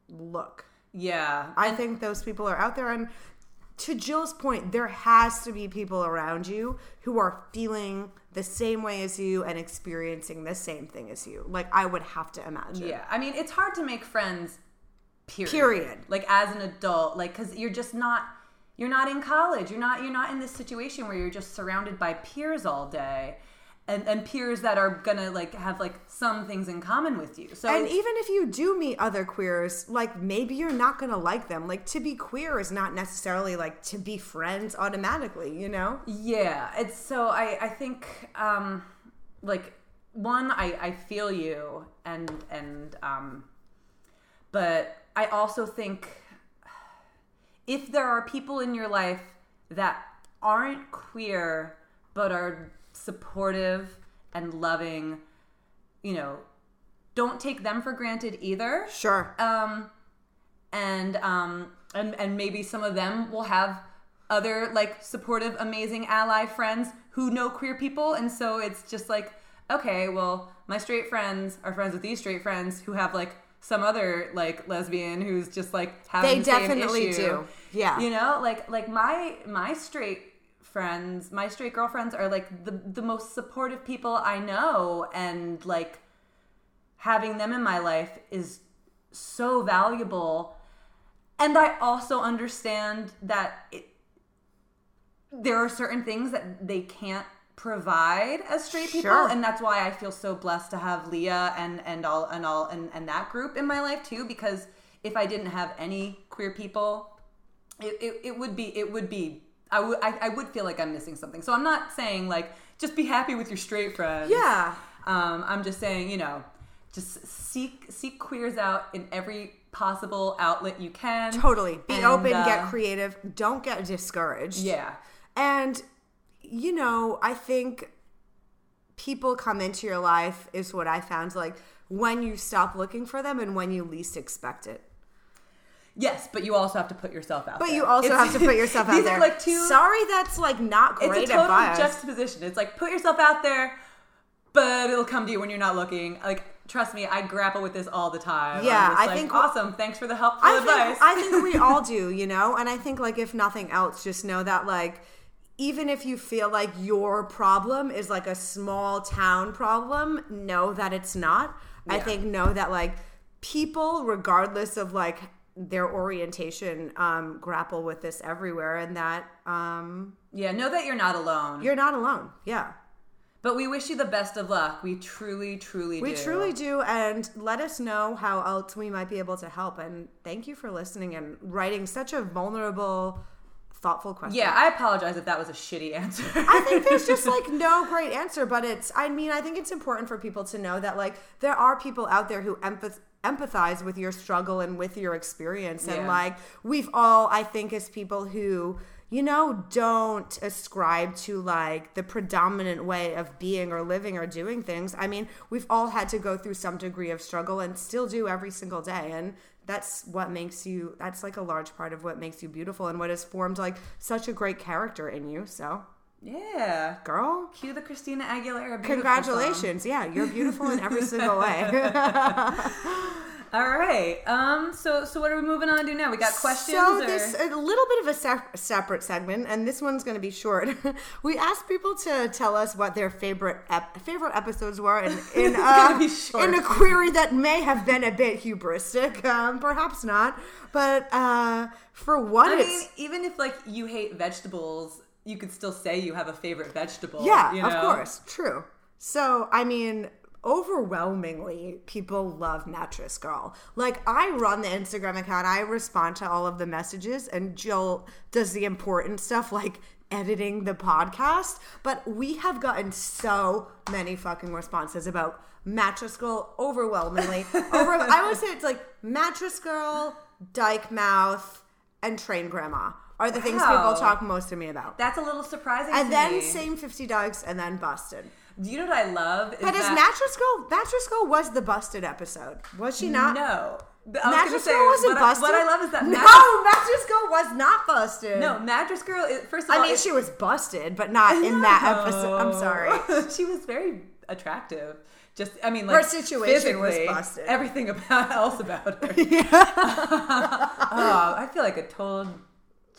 look. yeah, I think those people are out there. And to Jill's point, there has to be people around you who are feeling the same way as you and experiencing the same thing as you. Like, I would have to imagine. yeah. I mean, it's hard to make friends. Period. Period. Like as an adult, like because you're just not. You're not in college. You're not. You're not in this situation where you're just surrounded by peers all day. And, and peers that are gonna like have like some things in common with you. So And even if you do meet other queers, like maybe you're not gonna like them. Like to be queer is not necessarily like to be friends automatically, you know? Yeah, it's so I I think um like one I I feel you and and um but I also think if there are people in your life that aren't queer but are supportive and loving, you know, don't take them for granted either Sure. um and um and and maybe some of them will have other like supportive amazing ally friends who know queer people and so it's just like okay well my straight friends are friends with these straight friends who have like some other like lesbian who's just like having They the same issue. They definitely do. Yeah. you know like like my my straight friends my straight girlfriends are like the the most supportive people i know and like having them in my life is so valuable and i also understand that it, there are certain things that they can't provide as straight people Sure. and that's why i feel so blessed to have leah and and all and all and, and that group in my life too because if I didn't have any queer people, it, it, it would be it would be I would I, I would feel like I'm missing something. So I'm not saying like just be happy with your straight friends. Yeah. Um, I'm just saying, you know, just seek seek queers out in every possible outlet you can. Totally. Be And, open, uh, get creative. Don't get discouraged. Yeah. And, you know, I think people come into your life is what I found like when you stop looking for them and when you least expect it. Yes, but you also have to put yourself out there. But there. you also It's- have to put yourself out there. Are like two, Sorry, that's like not great it's a total advice. juxtaposition. It's like put yourself out there, but it'll come to you when you're not looking. Like trust me, I grapple with this all the time. Yeah, I like, think- awesome. Thanks for the helpful I advice. think, I think we all do, you know? And I think, like, if nothing else, just know that, like, even if you feel like your problem is like a small town problem, know that it's not. I think know that, like, people, regardless of, like, their orientation, um, grapple with this everywhere, and that um, yeah, know that you're not alone. you're not alone. Yeah. but we wish you the best of luck. We truly, truly We do. truly do, and let us know how else we might be able to help. And thank you for listening and writing such a vulnerable, thoughtful question. Yeah, I apologize if that was a shitty answer. I think there's just like no great answer, but it's, I mean, I think it's important for people to know that like there are people out there who empath- empathize with your struggle and with your experience. And Yeah. like we've all, I think, as people who, you know, don't ascribe to like the predominant way of being or living or doing things. I mean, we've all had to go through some degree of struggle and still do every single day. And that's what makes you, that's like a large part of what makes you beautiful and what has formed like such a great character in you. So, yeah. girl, Cue the Christina Aguilera. Congratulations. Yeah, you're beautiful in every single way. All right. Um. So so what are we moving on to now? We got questions. So or? this a little bit of a sep- separate segment, and this one's going to be short. we asked people to tell us what their favorite ep- favorite episodes were, in in, uh, gonna be short. in a query that may have been a bit hubristic, um, perhaps not, but uh, for what I mean, even if like you hate vegetables, you could still say you have a favorite vegetable. Yeah, you of course. True. So, I mean, overwhelmingly, people love Mattress Girl. Like, I run the Instagram account, I respond to all of the messages, and Jill does the important stuff like editing the podcast. But we have gotten so many fucking responses about Mattress Girl overwhelmingly. Over, I would say it's like Mattress Girl, Dyke Mouth, and Train Grandma are the things people talk most to me about. That's a little surprising. And then me. same 50 Ducks and then Busted. Do you know what I love? Is But is Mattress Girl? Mattress Girl was the busted episode, was she not? No. But I was gonna Mattress say, Girl wasn't what busted. I, what I love is that no, Mattress, Girl was not busted. no Mattress Girl. Is, first of all, I mean she was busted, but not in that episode. I'm sorry. she was very attractive. Just, I mean, like Her situation was busted. Everything about else about her. oh, I feel like a total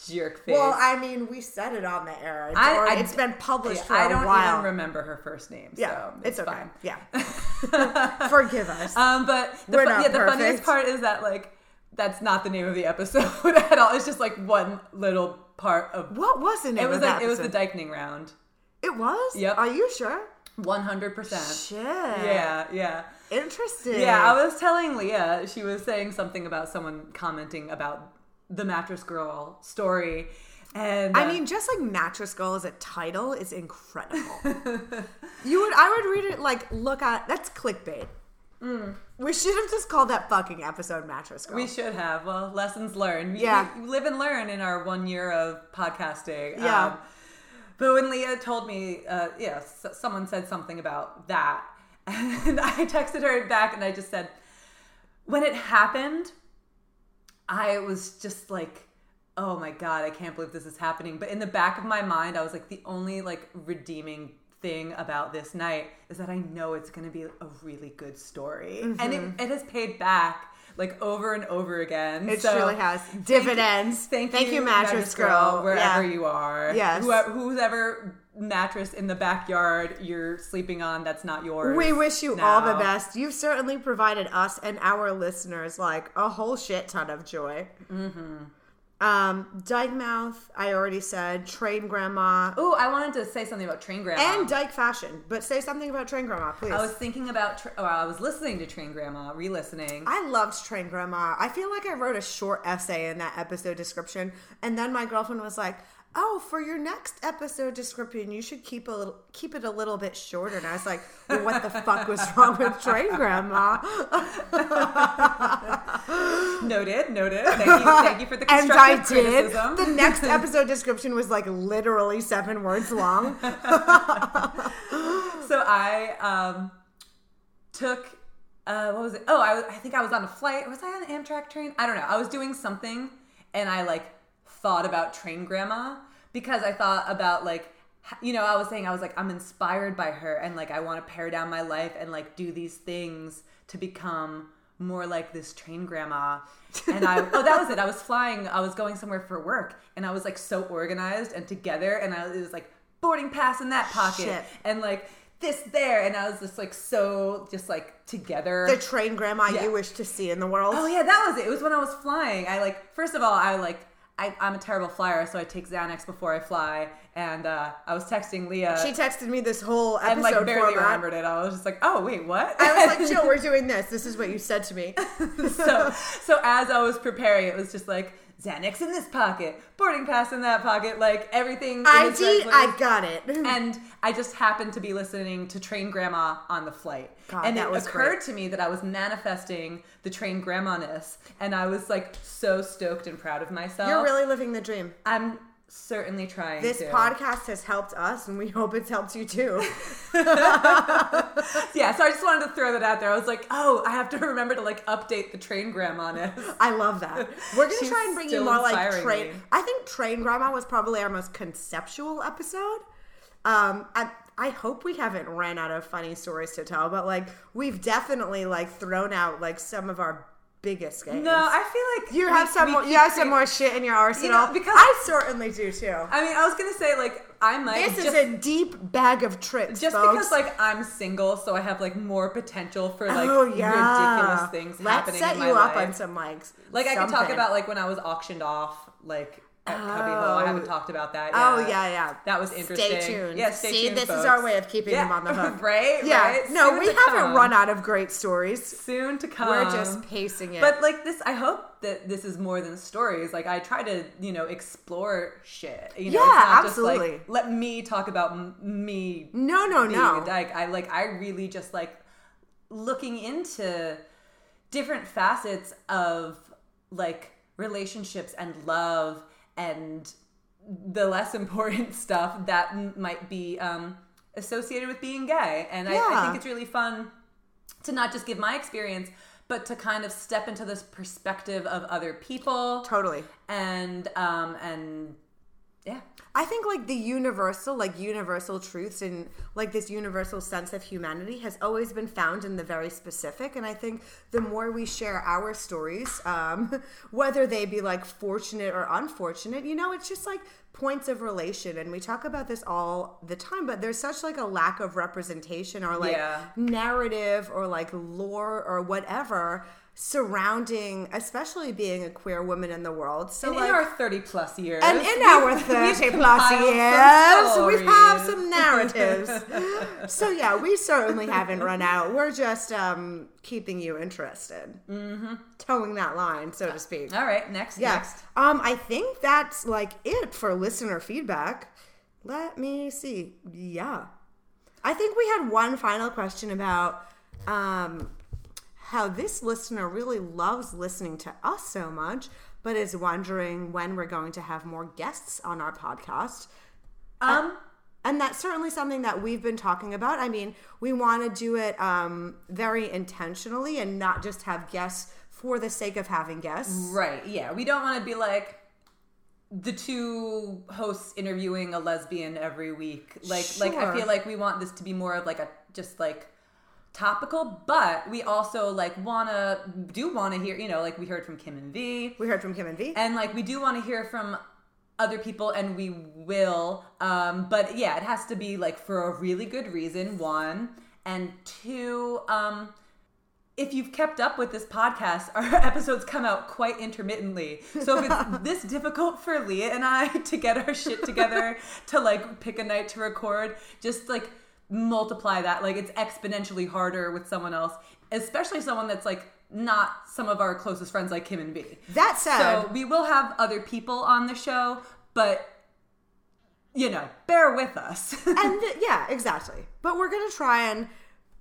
jerk face. Well, I mean, we said it on the air. It's, I- I- it's been published Yeah, for I a don't while. even remember her first name. yeah, so it's, it's, okay. fine. Yeah, forgive us. Um, but the, We're not yeah, the funniest part is that like that's not the name of the episode at all. It's just like one little part of. what was the name It was of that like it was the? Dykening round. It was. Yep. Are you sure? One hundred percent. Shit. Yeah, yeah. Interesting. Yeah, I was telling Leah, she was saying something about someone commenting about the mattress girl story. And I uh, mean, just like Mattress Girl as a title is incredible. you would, I would read it like, look at that's clickbait. We should have just called that fucking episode Mattress Girl. we should have. Well, lessons learned. We- Yeah. We, live and learn in our one year of podcasting. Yeah. Um, but when Leah told me, uh, yeah, someone said something about that, and I texted her back and I just said, when it happened, I was just like, oh my god, I can't believe this is happening. But in the back of my mind, I was like, the only like redeeming thing about this night is that I know it's going to be a really good story, and it, it has paid back like over and over again. Mm-hmm. It So, truly has dividends. Thank, Thank you, you, Mattress Girl. wherever Yeah. you are. Yes. Whoever, whoever mattress in the backyard you're sleeping on that's not yours. We wish you all the best. You've certainly provided us and our listeners like a whole shit ton of joy. Mm-hmm. Um, Dyke Mouth, I already said. Train Grandma. Oh, I wanted to say something about Train Grandma. And Dyke Fashion. But say something about Train Grandma, please. I was thinking about, tra- or I was listening to Train Grandma, re-listening. I loved Train Grandma. I feel like I wrote a short essay in that episode description, and then my girlfriend was like, "Oh, for your next episode description, you should keep a little, keep it a little bit shorter." And I was like, well, "What the fuck was wrong with Train Grandma?" noted, noted. Thank you, thank you for the And I constructive did. criticism. The next episode description was like literally seven words long. so I um, took uh, what was it? Oh, I, I think I was on a flight. Was I on an Amtrak train? I don't know. I was doing something, and I like thought about Train Grandma because I thought about like you know I was saying I was like I'm inspired by her, and like I want to pare down my life and like do these things to become more like this train grandma and i oh that was it i was flying i was going somewhere for work and i was like so organized and together and i was like boarding pass in that pocket Shit. and like this there and i was just like so just like together The Train Grandma Yeah. you wish to see in the world. oh yeah that was it it was when i was flying i like first of all i like I, I'm a terrible flyer, so I take Xanax before I fly. And uh, I was texting Leah She texted me this whole episode and like barely format. remembered it. I was just like, "Oh wait, what?" I was like, Jill, we're doing this. This is what you said to me. so so as I was preparing, it was just like Xanax in this pocket, boarding pass in that pocket, like everything. ID. I got it. and I just happened to be listening to Train Grandma on the flight. God, and that it occurred great. to me that I was manifesting the Train Grandma-ness, and I was like so stoked and proud of myself. You're really living the dream. I'm certainly trying This to. podcast has helped us, and we hope it's helped you too. yeah, so I just wanted to throw that out there. I was like, oh, I have to remember to like update the Train Grandma-ness. I love that. We're gonna try and bring you more like train. me. I think Train Grandma was probably our most conceptual episode. Um, I, I hope we haven't ran out of funny stories to tell, but like we've definitely like thrown out like some of our biggest games. No, I feel like you we- have some. we More, you have some more shit in your arsenal. because- I certainly do too. I mean, I was gonna say like I might This just, is a deep bag of tricks, just folks. because like I'm single, so I have like more potential for like oh yeah, ridiculous things Let's happening set in my you up on some like like I could talk about like when I was auctioned off like at Cubby Hole. I Oh. haven't talked about that. Oh yeah, yeah. That was interesting. Stay tuned. Yeah, stay See, tuned. this is our way of keeping yeah. them on the hook. right? Yeah. Right? No, Soon we haven't come. run out of great stories. Soon to come. We're just pacing it. But like this, I hope that this is more than stories. Like I try to, you know, explore shit. You know, Yeah, it's not absolutely. Just, like, let me talk about m- me no, no, being no. Like. I like. I really just like looking into different facets of like relationships and love and the less important stuff that m- might be um, associated with being gay. And I, I think it's really fun to not just give my experience, but to kind of step into this perspective of other people Totally. and um and yeah. I think like the universal, like universal truths and like this universal sense of humanity has always been found in the very specific. And I think the more we share our stories, um, whether they be like fortunate or unfortunate, you know, it's just like points of relation. And we talk about this all the time, but there's such like a lack of representation or like Yeah. narrative or like lore or whatever surrounding, especially being a queer woman in the world. So And like, in our 30 plus years. and in our 30 plus years, we have some narratives. so, yeah, we certainly haven't run out. We're just um, keeping you interested, mm-hmm. towing that line, so to speak. All right, next, Yeah. next. Um, I think that's like it for listener feedback. Let me see. Yeah. I think we had one final question about um, how this listener really loves listening to us so much, but is wondering when we're going to have more guests on our podcast. Um, And that's certainly something that we've been talking about. I mean, we want to do it um, very intentionally and not just have guests for the sake of having guests. right, yeah. We don't want to be like the two hosts interviewing a lesbian every week. Like like I feel like we want this to be more of like a just like topical, but we also like want to do want to hear, you know, like we heard from Kim and V. We heard from Kim and V. and like we do want to hear from other people and we will um but yeah it has to be like for a really good reason one and two um if you've kept up with this podcast, our episodes come out quite intermittently. So if it's this difficult for Leah and I to get our shit together to like pick a night to record, just like multiply that. Like it's exponentially harder with someone else, especially someone that's like not some of our closest friends like Kim and V. That said, So we will have other people on the show, but you know, bear with us. and th- yeah, exactly. But we're gonna try and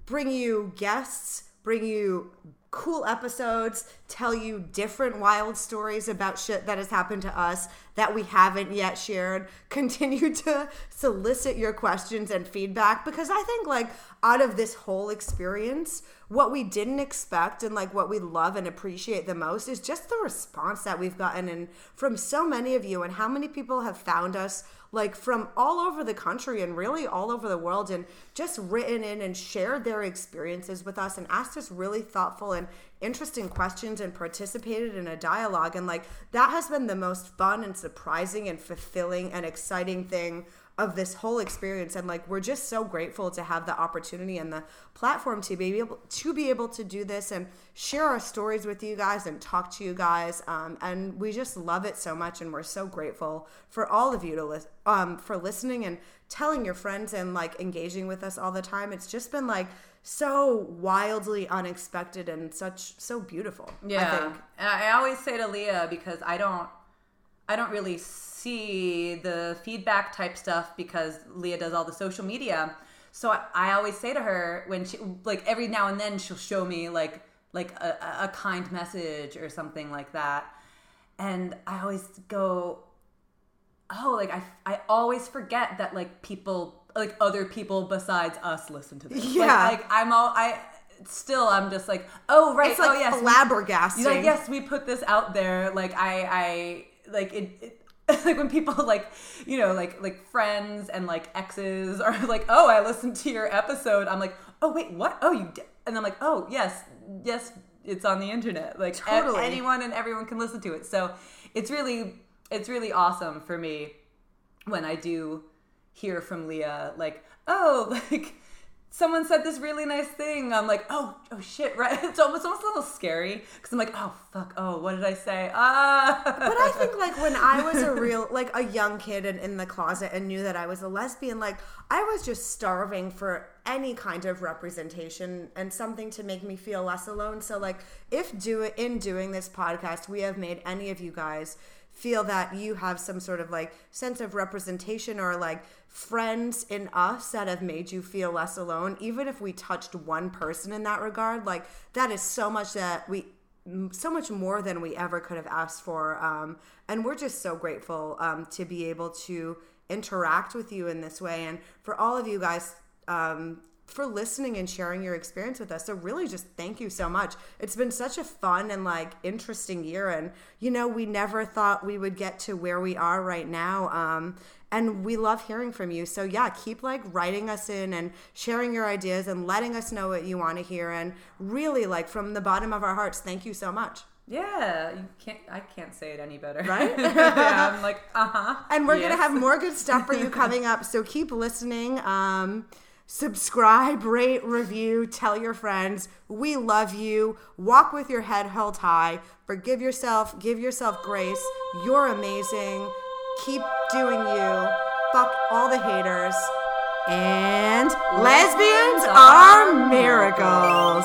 bring you guests, bring you cool episodes, tell you different wild stories about shit that has happened to us that we haven't yet shared. Continue to solicit your questions and feedback because I think like out of this whole experience, what we didn't expect and like what we love and appreciate the most is just the response that we've gotten and from so many of you and how many people have found us like from all over the country and really all over the world and just written in and shared their experiences with us and asked us really thoughtful and interesting questions and participated in a dialogue. And like that has been the most fun and surprising and fulfilling and exciting thing of this whole experience. And like we're just so grateful to have the opportunity and the platform to be able to be able to do this and share our stories with you guys and talk to you guys. Um, and we just love it so much. And we're so grateful for all of you to listen um, for listening and telling your friends and like engaging with us all the time. It's just been like so wildly unexpected and such so beautiful Yeah, i think. And I always say to Leah because I don't, I don't really see the feedback type stuff because Leah does all the social media. So I, I always say to her when she, like every now and then, she'll show me like like a, a kind message or something like that, and I always go, oh, like I, I always forget that like people, like other people besides us, listen to this. Like- Yeah. like, I'm all I. Still, I'm just like, oh right, it's like oh yes, we- flabbergasting you're like, yes, we put this out there. Like I, I like it, it. Like when people like, you know, like like friends and like exes are like, oh, I listened to your episode. I'm like, oh wait, what? Oh, you did? And I'm like, oh yes, yes, it's on the internet. Like Totally. anyone and everyone can listen to it. So it's really, it's really awesome for me when I do hear from Leah, like, oh, like someone said this really nice thing. I'm like, oh, oh shit, right? It's almost, almost a little scary because I'm like, oh fuck, oh, what did I say? Ah. But I think like when I was a real like a young kid and in the closet and knew that I was a lesbian, like I was just starving for any kind of representation and something to make me feel less alone. So like if do in doing this podcast, we have made any of you guys feel that you have some sort of like sense of representation or like friends in us that have made you feel less alone even if we touched one person in that regard like that is so much that we so much more than we ever could have asked for um, and we're just so grateful um, to be able to interact with you in this way and for all of you guys um, for listening and sharing your experience with us so really just thank you so much it's been such a fun and like interesting year and you know we never thought we would get to where we are right now um, and we love hearing from you so yeah keep like writing us in and sharing your ideas and letting us know what you want to hear and really like from the bottom of our hearts thank you so much yeah, you can't. I can't say it any better, Right? yeah, I'm like, uh huh. and we're gonna have more good stuff for you coming up so keep listening um subscribe rate review tell your friends. We love you. Walk with your head held high. Forgive yourself. Give yourself grace. You're amazing. Keep doing you. Fuck all the haters. And lesbians are miracles